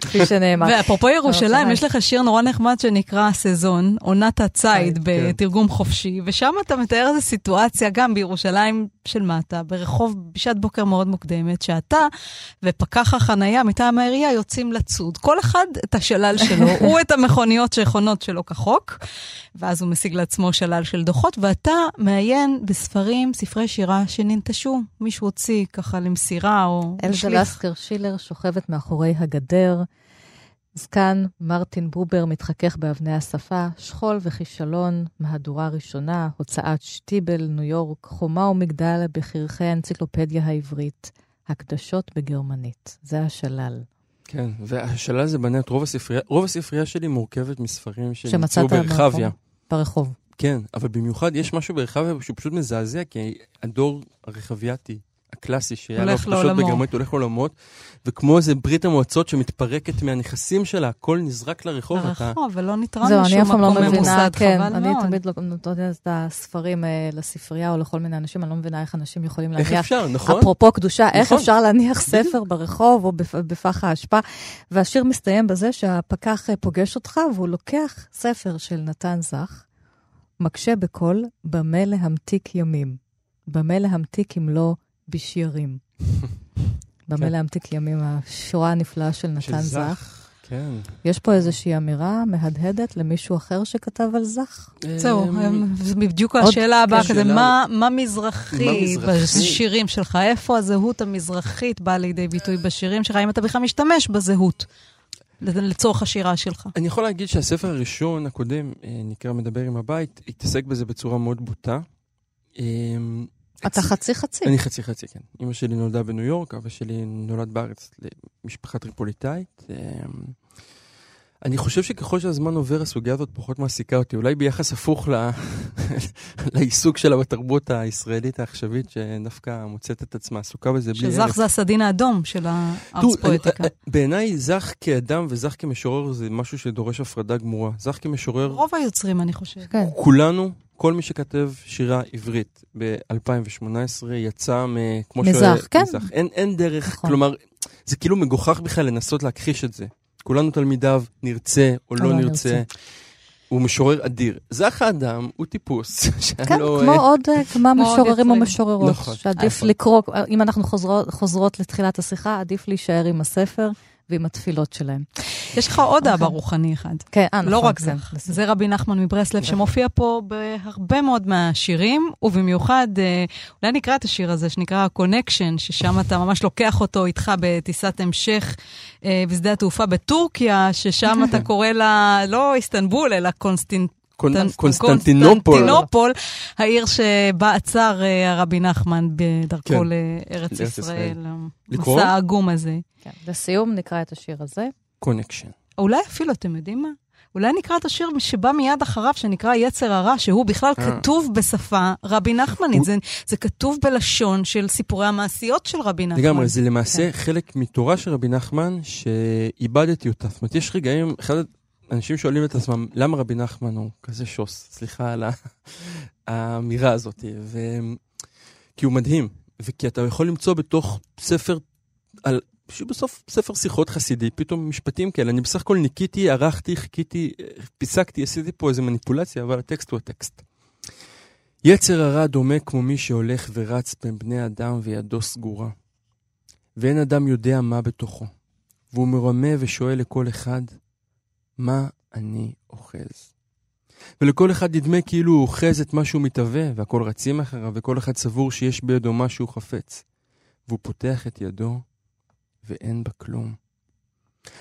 כפי שנאמר. ואפרופו ירושלים, יש לך שיר נורא נחמד שנקרא סזון, עונת הציד כן. בתרגום חופשי, ושם אתה מתאר איזו סיטואציה, גם בירושלים של מטה, ברחוב בשעת בוקר מאוד מוקדמת, שאתה ופקח החנייה מטעם העירייה יוצאים לצוד. כל אחד את השלל שלו, הוא את המכוניות שחונות שלו כחוק, ואז הוא משיג לעצמו שלל של דוחות, ואתה מעיין בספרים, ספרי שירה שננטשו. מישהו הוציא ככה למסירה או... אלזה לסקר שילר שוכבת מאחורי הגדר. זקן מרטין בובר מתחכך באבני השפה, שכול וכישלון, מהדורה ראשונה, הוצאת שטיבל, ניו יורק, חומה ומגדל בחירכי האנציקלופדיה העברית, הקדשות בגרמנית. זה השלל. כן, והשלל זה בנט, רוב הספרייה, רוב הספרייה שלי מורכבת מספרים שנמצאו ברחביה. ברחוב. כן, אבל במיוחד יש משהו ברחביה שהוא פשוט מזעזע, כי הדור הרחבייתי הקלאסי שהיה לו פשוט בגרמנית הולך לעולמות, וכמו איזה ברית המועצות שמתפרקת מהנכסים שלה, הכל נזרק לרחוב. לרחוב, ולא נתרם לשום מקום ממוסד, חבל מאוד. זהו, אני אף פעם לא מבינה, כן, אני תמיד לא נותנת את הספרים אה, לספרייה או לכל מיני אנשים, אני לא מבינה איך אנשים יכולים להניח. איך אפשר, נכון? אפרופו קדושה, איך נכון. אפשר להניח ספר ברחוב או בפח האשפה? והשיר מסתיים בזה שהפקח אה, פוגש אותך והוא לוקח ספר של נתן זך, מקשה בקול, במה להמתיק ימים. במה להמתיק אם לא בשירים. במה כן. להמתיק ימים, השורה הנפלאה של נתן זך. כן. יש פה איזושהי אמירה מהדהדת למישהו אחר שכתב על זך? זהו, זה בדיוק השאלה הבאה כן, כזה, מה מזרחי בשירים שלך? איפה הזהות המזרחית באה לידי ביטוי בשירים שלך, אם אתה בכלל משתמש בזהות? לצורך השירה שלך. אני יכול להגיד שהספר הראשון, הקודם, אה, נקרא מדבר עם הבית, התעסק בזה בצורה מאוד בוטה. אתה חצי חצי. אני חצי חצי, כן. אמא שלי נולדה בניו יורק, אבא שלי נולד בארץ למשפחה טריפוליטאית. אמ, אני חושב שככל שהזמן עובר, הסוגיה הזאת פחות מעסיקה אותי. אולי ביחס הפוך ל... לעיסוק שלה בתרבות הישראלית העכשווית, שדווקא מוצאת את עצמה עסוקה בזה בלי. שזך זה הסדין האדום של הארץ פואטיקה. בעיניי, זך כאדם וזך כמשורר זה משהו שדורש הפרדה גמורה. זך כמשורר... רוב היוצרים, אני חושב. כן. כולנו, כל מי שכתב שירה עברית ב-2018 יצא מ... מזך, כן. מזך. אין, אין דרך, נכון. כלומר, זה כאילו מגוחך בכלל לנסות להכחיש את זה. כולנו תלמידיו, נרצה או לא, לא נרצה. נרצה. הוא משורר אדיר. זך האדם הוא טיפוס כן, לא... כמו עוד אה, כמה משוררים או משוררות. נכון. שעדיף נכון. לקרוא, אם אנחנו חוזרות, חוזרות לתחילת השיחה, עדיף להישאר עם הספר. ועם התפילות שלהם. יש לך עוד אבא. רוחני אחד. כן, אה, לא נכון. לא רק זה. זה רבי נחמן מברסלב, שמופיע פה בהרבה מאוד מהשירים, ובמיוחד, אה, אולי נקרא את השיר הזה, שנקרא connection, ששם אתה ממש לוקח אותו איתך בטיסת המשך אה, בשדה התעופה בטורקיה, ששם אתה קורא לה, לא איסטנבול, אלא קונסטנט... קונסטנטינופול. העיר שבה עצר אה, הרבי נחמן בדרכו כן. לארץ ישראל. לקרוא? המסע העגום הזה. כן. לסיום נקרא את השיר הזה. connection. אולי אפילו, אתם יודעים מה? אולי נקרא את השיר שבא מיד אחריו, שנקרא יצר הרע, שהוא בכלל אה. כתוב בשפה רבי נחמנית. הוא... זה, זה כתוב בלשון של סיפורי המעשיות של רבי נחמן. לגמרי, זה למעשה כן. חלק מתורה של רבי נחמן, שאיבדתי אותה. זאת אומרת, יש רגעים, אחד אנשים שואלים את עצמם, למה רבי נחמן הוא כזה שוס? סליחה על האמירה הזאת. ו... כי הוא מדהים, וכי אתה יכול למצוא בתוך ספר, על... שהוא בסוף ספר שיחות חסידי, פתאום משפטים כאלה. אני בסך הכל ניקיתי, ערכתי, חיכיתי, פיסקתי, עשיתי פה איזה מניפולציה, אבל הטקסט הוא הטקסט. יצר הרע דומה כמו מי שהולך ורץ בין בני אדם וידו סגורה. ואין אדם יודע מה בתוכו. והוא מרמה ושואל לכל אחד, מה אני אוחז. ולכל אחד נדמה כאילו הוא אוחז את מה שהוא מתהווה, והכל רצים אחריו, וכל אחד סבור שיש בידו מה שהוא חפץ. והוא פותח את ידו, ואין בה כלום.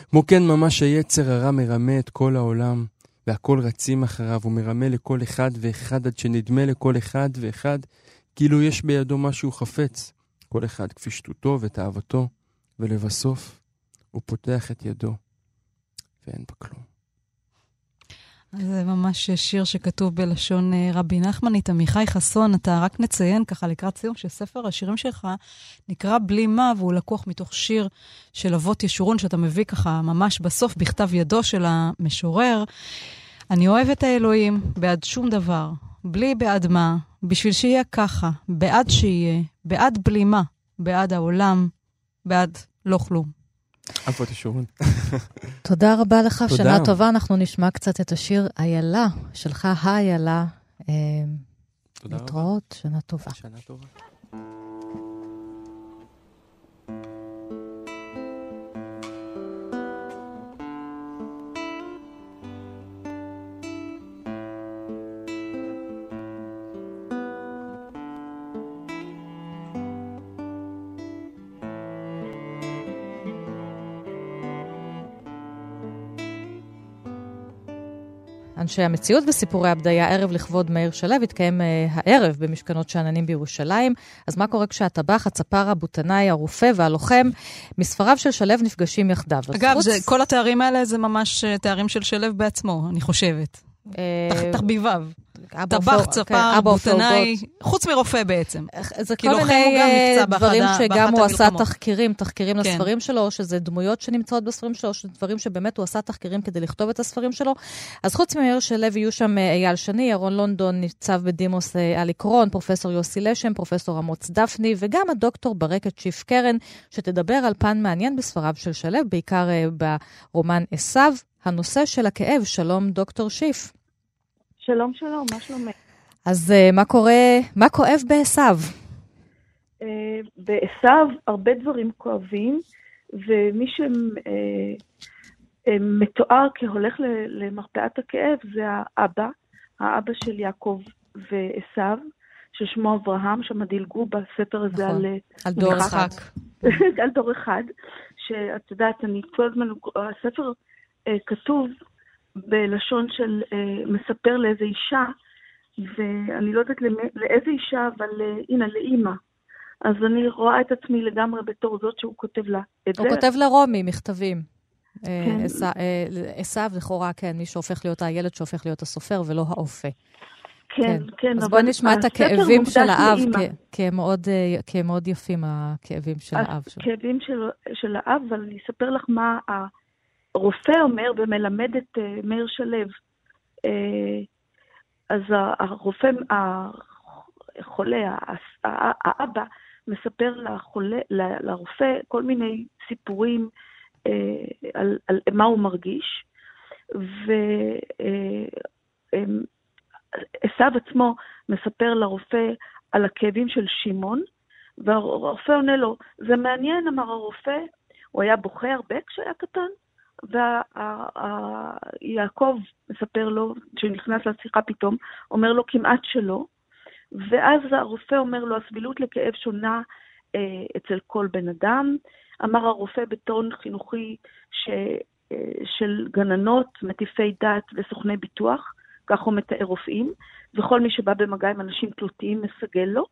כמו כן ממש היצר הרע מרמה את כל העולם, והכל רצים אחריו, ומרמה לכל אחד ואחד עד שנדמה לכל אחד ואחד כאילו יש בידו מה שהוא חפץ, כל אחד כפי שטותו ותאוותו, ולבסוף הוא פותח את ידו, ואין בה כלום. זה ממש שיר שכתוב בלשון אה, רבי נחמנית. עמיחי חסון, אתה רק נציין ככה לקראת סיום שספר השירים שלך נקרא בלי מה, והוא לקוח מתוך שיר של אבות ישורון, שאתה מביא ככה ממש בסוף בכתב ידו של המשורר. אני אוהב את האלוהים בעד שום דבר, בלי בעד מה, בשביל שיהיה ככה, בעד שיהיה, בעד בלי מה, בעד העולם, בעד לא כלום. אבות ישורון. תודה רבה לך, תודה. שנה טובה. אנחנו נשמע קצת את השיר איילה, שלך האיילה. אה, תודה רבה. להתראות, שנה טובה. שנה טובה. אנשי המציאות וסיפורי הבדיה, ערב לכבוד מאיר שלו, התקיים uh, הערב במשכנות שאננים בירושלים. אז מה קורה כשהטבח, הצפר, הבוטנאי, הרופא והלוחם, מספריו של שלו נפגשים יחדיו? אגב, חוץ... זה, כל התארים האלה זה ממש אה, תארים של שלו בעצמו, אני חושבת. אה, תחביביו. טבח, צפר, בוטנאי, חוץ מרופא בעצם. זה כל מיני אה, דברים שגם הוא עשה תחקירים, תחקירים כן. לספרים שלו, שזה דמויות שנמצאות בספרים שלו, או שזה דברים שבאמת הוא עשה תחקירים כדי לכתוב את הספרים שלו. אז חוץ ממאיר שלו יהיו שם אה, אייל שני, ירון לונדון, ניצב בדימוס אלי קרון, פרופסור יוסי לשם, פרופסור אמוץ דפני, וגם הדוקטור ברקת שיף קרן, שתדבר על פן מעניין בספריו של שלו, בעיקר ברומן עשיו, הנושא של הכאב. שלום, דוקטור שיף. שלום, שלום, מה שלומך? אז uh, מה קורה, מה כואב בעשיו? Uh, בעשיו הרבה דברים כואבים, ומי שמתואר uh, כהולך למרפאת הכאב זה האבא, האבא של יעקב ועשיו, ששמו אברהם, שם דילגו בספר הזה נכון, על... על דור אחד. על דור אחד, שאת יודעת, אני כל הזמן, הספר uh, כתוב בלשון של אה, מספר לאיזה אישה ואני לא יודעת לאיזה אישה, אבל הנה, לאימא. אז אני רואה את עצמי לגמרי בתור זאת שהוא כותב לה את הוא זה. הוא כותב לרומי מכתבים. כן. עשיו, לכאורה, כן, מי שהופך להיות הילד שהופך להיות הסופר ולא האופה. כן, כן. אז בואי נשמע את הכאבים של האב, כמאוד יפים הכאבים של האב. הכאבים של האב, אבל אני אספר לך מה הרופא אומר ומלמד את אה, מאיר שלו. אה, אז הרופא, החולה, האבא, מספר לחולה, לרופא כל מיני סיפורים אה, על, על מה הוא מרגיש, ועשו עצמו מספר לרופא על הכאבים של שמעון, והרופא עונה לו, זה מעניין, אמר הרופא, הוא היה בוכה הרבה כשהיה קטן, ויעקב מספר לו, כשנכנס לשיחה פתאום, אומר לו כמעט שלא, ואז הרופא אומר לו, הסבילות לכאב שונה אה, אצל כל בן אדם. אמר הרופא בטון חינוכי ש, אה, של גננות, מטיפי דת וסוכני ביטוח, כך הוא מתאר רופאים, וכל מי שבא במגע עם אנשים תלותיים מסגל לו.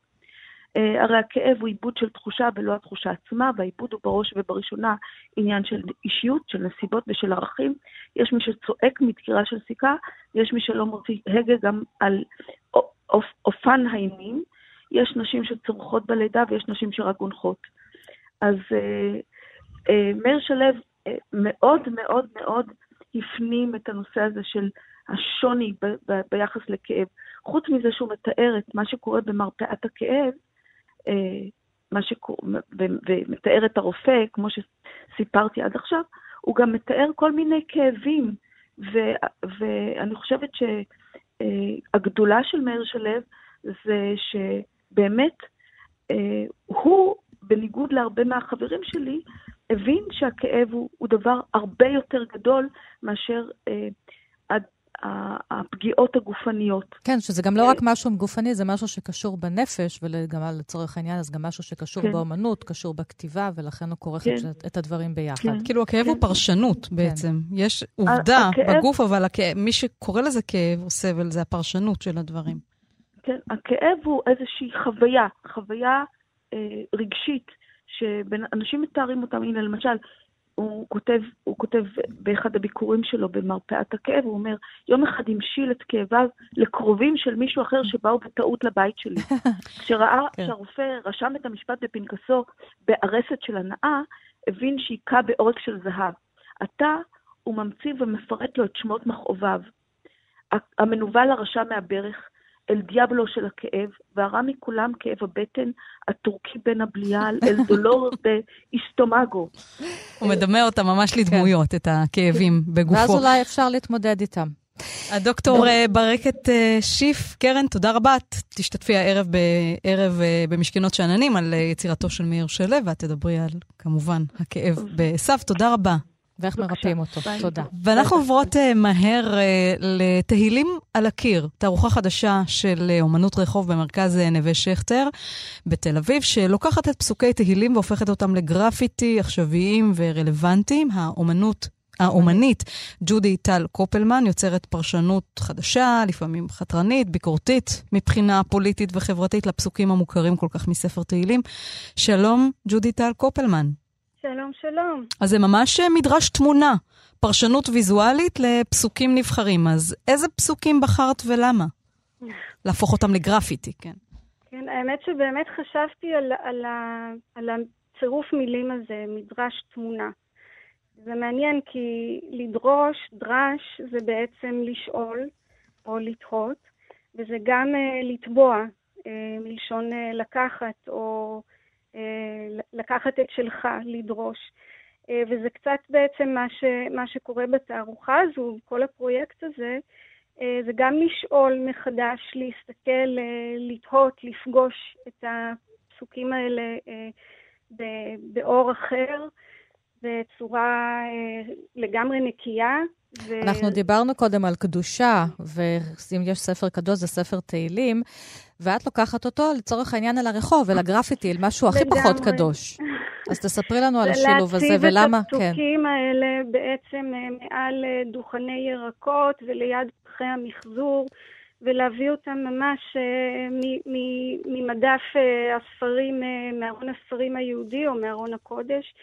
Uh, הרי הכאב הוא עיבוד של תחושה ולא התחושה עצמה, והעיבוד הוא בראש ובראשונה עניין של אישיות, של נסיבות ושל ערכים. יש מי שצועק מדקירה של סיכה, יש מי שלא מוציא הגה גם על אופ, אופן האימים. יש נשים שצורכות בלידה ויש נשים שרק גונחות. אז uh, uh, מאיר שלו uh, מאוד מאוד מאוד הפנים את הנושא הזה של השוני ב- ב- ביחס לכאב. חוץ מזה שהוא מתאר את מה שקורה במרפאת הכאב, אה, מה שקורה, ומתאר את הרופא, כמו שסיפרתי עד עכשיו, הוא גם מתאר כל מיני כאבים, ו, ואני חושבת שהגדולה של מאיר שלו זה שבאמת אה, הוא, בניגוד להרבה מהחברים שלי, הבין שהכאב הוא, הוא דבר הרבה יותר גדול מאשר אה, הפגיעות הגופניות. כן, שזה גם לא רק משהו גופני, זה משהו שקשור בנפש, וגם לצורך העניין, אז גם משהו שקשור כן. באמנות, קשור בכתיבה, ולכן הוא כורך כן. את הדברים ביחד. כן. כאילו, הכאב כן. הוא פרשנות כן. בעצם. יש עובדה הכאב... בגוף, אבל הכאב, מי שקורא לזה כאב או סבל, זה הפרשנות של הדברים. כן, הכאב הוא איזושהי חוויה, חוויה אה, רגשית, שאנשים מתארים אותם, הנה למשל, הוא כותב, הוא כותב באחד הביקורים שלו במרפאת הכאב, הוא אומר, יום אחד המשיל את כאביו לקרובים של מישהו אחר שבאו בטעות לבית שלי. כשראה כן. שהרופא רשם את המשפט בפנקסו בארסת של הנאה, הבין שהיכה בעורק של זהב. עתה הוא ממציא ומפרט לו את שמות מכאוביו. המנוול הרשע מהברך, אל דיאבלו של הכאב, והרע מכולם כאב הבטן, הטורקי בין הבליעל, אל דולור באיסטומגו. הוא מדמה אותם ממש לדמויות, את הכאבים בגופו. ואז אולי אפשר להתמודד איתם. הדוקטור אה, ברקת אה, שיף, קרן, תודה רבה. את תשתתפי הערב בערב אה, במשכנות שאננים על יצירתו של מאיר שלו, ואת תדברי על, כמובן, הכאב בסף. תודה רבה. ואיך מרפאים אותו. ביי. תודה. ואנחנו עוברות uh, מהר uh, לתהילים על הקיר, תערוכה חדשה של uh, אומנות רחוב במרכז uh, נווה שכטר בתל אביב, שלוקחת את פסוקי תהילים והופכת אותם לגרפיטי עכשוויים ורלוונטיים. האומנות האומנית ג'ודי טל קופלמן יוצרת פרשנות חדשה, לפעמים חתרנית, ביקורתית, מבחינה פוליטית וחברתית לפסוקים המוכרים כל כך מספר תהילים. שלום, ג'ודי טל קופלמן. שלום, שלום. אז זה ממש אה, מדרש תמונה, פרשנות ויזואלית לפסוקים נבחרים. אז איזה פסוקים בחרת ולמה? להפוך אותם לגרפיטי, כן. כן, האמת שבאמת חשבתי על, על, על הצירוף מילים הזה, מדרש תמונה. זה מעניין כי לדרוש, דרש, זה בעצם לשאול או לתהות, וזה גם uh, לתבוע, uh, מלשון uh, לקחת או לקחת את שלך, לדרוש. אה, וזה קצת בעצם מה, ש, מה שקורה בתערוכה הזו, כל הפרויקט הזה, אה, זה גם לשאול מחדש, להסתכל, לתהות, לפגוש את הפסוקים האלה באור אחר, בצורה לגמרי נקייה. ו... אנחנו דיברנו קודם על קדושה, ואם יש ספר קדוש זה ספר תהילים, ואת לוקחת אותו לצורך העניין אל הרחוב, אל הגרפיטי, אל משהו הכי פחות קדוש. אז תספרי לנו על השילוב הזה, ולמה, כן. להציב את הפסוקים האלה בעצם אה, מעל אה, דוכני ירקות וליד פחי המחזור, ולהביא אותם ממש אה, ממדף הספרים, מארון הספרים היהודי או מארון הקודש,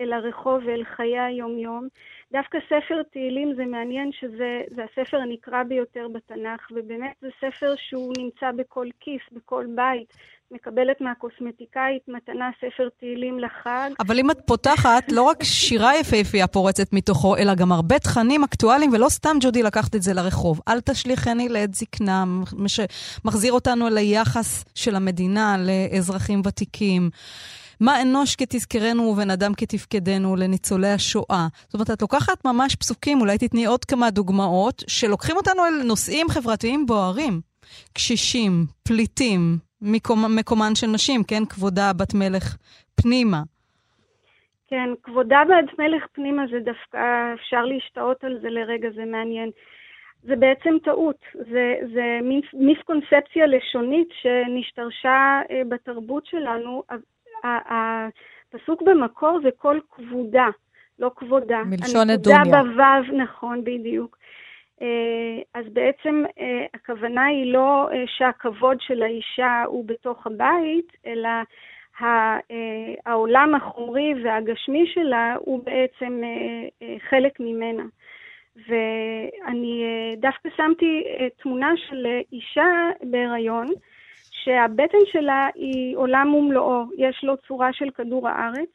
אל הרחוב ואל חיי היום-יום. דווקא ספר תהילים זה מעניין שזה זה הספר הנקרא ביותר בתנ"ך, ובאמת זה ספר שהוא נמצא בכל כיס, בכל בית. מקבלת מהקוסמטיקאית מתנה ספר תהילים לחג. אבל אם את פותחת, לא רק שירה יפהפייה פורצת מתוכו, אלא גם הרבה תכנים אקטואליים, ולא סתם ג'ודי לקחת את זה לרחוב. אל תשליכני לעת זקנה, מחזיר אותנו ליחס של המדינה לאזרחים ותיקים. מה אנוש כתזכרנו ובן אדם כתפקדנו לניצולי השואה. זאת אומרת, את לוקחת ממש פסוקים, אולי תתני עוד כמה דוגמאות, שלוקחים אותנו אל נושאים חברתיים בוערים. קשישים, פליטים, מקומ, מקומן של נשים, כן? כבודה בת מלך פנימה. כן, כבודה בת מלך פנימה זה דווקא, אפשר להשתאות על זה לרגע, זה מעניין. זה בעצם טעות, זה, זה מיסקונספציה לשונית שנשתרשה אה, בתרבות שלנו. הפסוק במקור זה כל כבודה, לא כבודה. מלשון אדוניה. הנקודה בוו, נכון, בדיוק. אה, אז בעצם אה, הכוונה היא לא אה, שהכבוד של האישה הוא בתוך הבית, אלא העולם החומרי והגשמי שלה הוא בעצם חלק ממנה. ואני דווקא שמתי תמונה של אישה בהיריון, שהבטן שלה היא עולם ומלואו, יש לו צורה של כדור הארץ,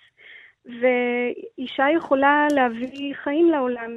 ואישה יכולה להביא חיים לעולם.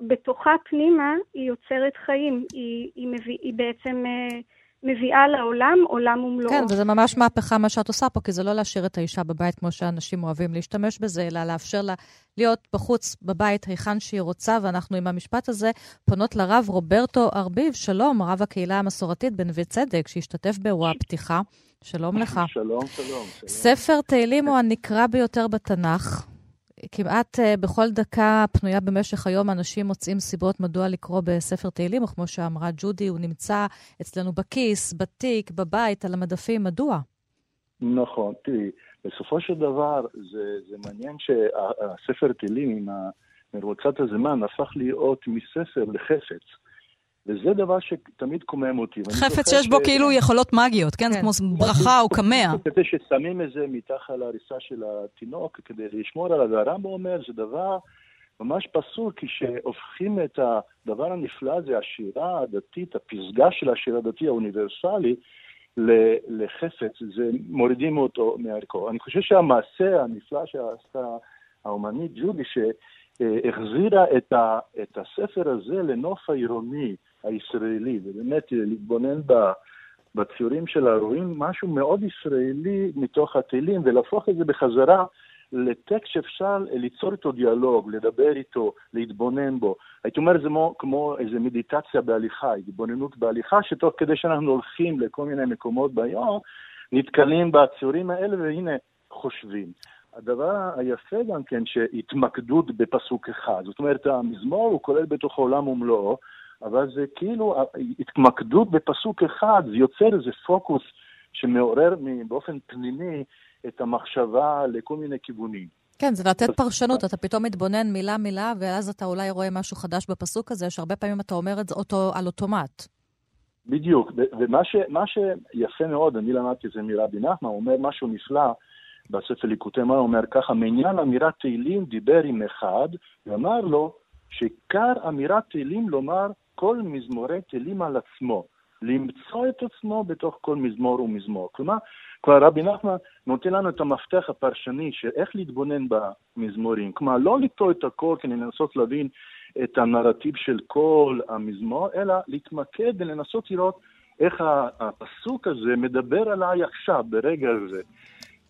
בתוכה פנימה היא יוצרת חיים, היא, היא, מביא, היא בעצם אה, מביאה לעולם עולם ומלואו. כן, וזה ממש מהפכה מה שאת עושה פה, כי זה לא להשאיר את האישה בבית כמו שאנשים אוהבים להשתמש בזה, אלא לאפשר לה להיות בחוץ, בבית, היכן שהיא רוצה, ואנחנו עם המשפט הזה פונות לרב רוברטו ארביב, שלום, רב הקהילה המסורתית בנווה צדק, שהשתתף באירוע הפתיחה. שלום לך. שלום, שלום. ספר תהילים הוא הנקרא ביותר בתנ"ך. כמעט uh, בכל דקה פנויה במשך היום אנשים מוצאים סיבות מדוע לקרוא בספר תהילים, או כמו שאמרה ג'ודי, הוא נמצא אצלנו בכיס, בתיק, בבית, על המדפים. מדוע? נכון, תראי, בסופו של דבר זה, זה מעניין שהספר תהילים עם מרוצת הזמן הפך להיות מספר לחפץ. וזה דבר שתמיד קומם אותי. חפץ שיש בו ש... כאילו יכולות מגיות, כן? כן. כמו ברכה או קמע. כדי ששמים את זה מתחת להריסה של התינוק, כדי לשמור עליו, והרמב"ם אומר, זה דבר ממש פסול, כשהופכים את הדבר הנפלא הזה, השירה הדתית, הפסגה של השיר הדתי האוניברסלי, לחפץ, זה מורידים אותו מערכו. אני חושב שהמעשה הנפלא שעשתה האומנית ג'ודי, שהחזירה את, ה, את הספר הזה לנוף העירוני, הישראלי, ובאמת להתבונן בציורים שלה, רואים משהו מאוד ישראלי מתוך התהילים, ולהפוך את זה בחזרה לטקסט שאפשר ליצור איתו דיאלוג, לדבר איתו, להתבונן בו. הייתי אומר, זה כמו איזו מדיטציה בהליכה, התבוננות בהליכה, שתוך כדי שאנחנו הולכים לכל מיני מקומות ביום, נתקלים בציורים האלה, והנה, חושבים. הדבר היפה גם כן, שהתמקדות בפסוק אחד. זאת אומרת, המזמור הוא כולל בתוך עולם ומלואו, אבל זה כאילו התמקדות בפסוק אחד, זה יוצר איזה פוקוס שמעורר באופן פנימי את המחשבה לכל מיני כיוונים. כן, זה לתת פרשנות, אתה פתאום מתבונן מילה-מילה, ואז אתה אולי רואה משהו חדש בפסוק הזה, שהרבה פעמים אתה אומר את זה אותו על אוטומט. בדיוק, ומה ש, שיפה מאוד, אני למדתי את זה מרבי נחמן, הוא אומר משהו נפלא בספר ליקוטי מה, הוא אומר ככה, מעניין אמירת תהילים דיבר עם אחד, ואמר לו שעיקר אמירת תהילים לומר כל מזמורי תהילים על עצמו, למצוא את עצמו בתוך כל מזמור ומזמור. כלומר, כבר רבי נחמן נותן לנו את המפתח הפרשני של איך להתבונן במזמורים. כלומר, לא לקטוע את הכל כדי לנסות להבין את הנרטיב של כל המזמור, אלא להתמקד ולנסות לראות איך הפסוק הזה מדבר עליי עכשיו, ברגע הזה.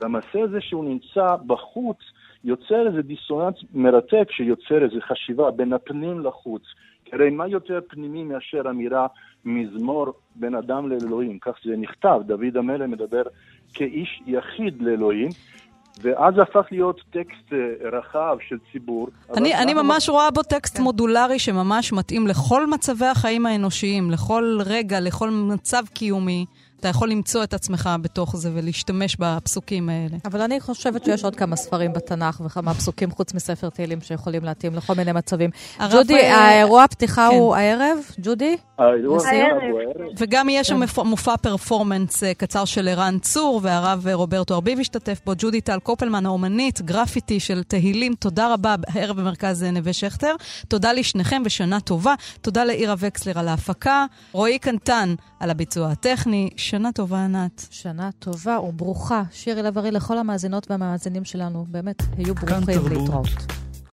והמעשה הזה שהוא נמצא בחוץ, יוצר איזה דיסוננס מרתק שיוצר איזה חשיבה בין הפנים לחוץ. הרי מה יותר פנימי מאשר אמירה מזמור בין אדם לאלוהים? כך זה נכתב, דוד המלך מדבר כאיש יחיד לאלוהים. ואז הפך להיות טקסט אה, רחב של ציבור. אני, אני ממש רואה בו טקסט כן. מודולרי שממש מתאים לכל מצבי החיים האנושיים, לכל רגע, לכל מצב קיומי. אתה יכול למצוא את עצמך בתוך זה ולהשתמש בפסוקים האלה. אבל אני חושבת שיש עוד כמה ספרים בתנ"ך וכמה פסוקים חוץ מספר תהילים שיכולים להתאים לכל מיני מצבים. ג'ודי, האירוע הפתיחה כן. הוא הערב? ג'ודי? האירוע הוא הערב. וגם יש שם כן. מופע פרפורמנס אה, קצר של ערן צור, והרב רוברטו ארביב השתתף בו. ג'ודי טל קופלמן, האומנית, גרפיטי של תהילים, תודה רבה, הערב במרכז נווה שכטר. תודה לשניכם ושנה טובה. תודה לאירה וקסלר על ההפקה, רועי קנטן על הביצוע הטכני. שנה טובה, ענת. שנה טובה וברוכה. שירי לב-ארי לכל המאזינות והמאזינים שלנו. באמת, היו ברוכים להתראות.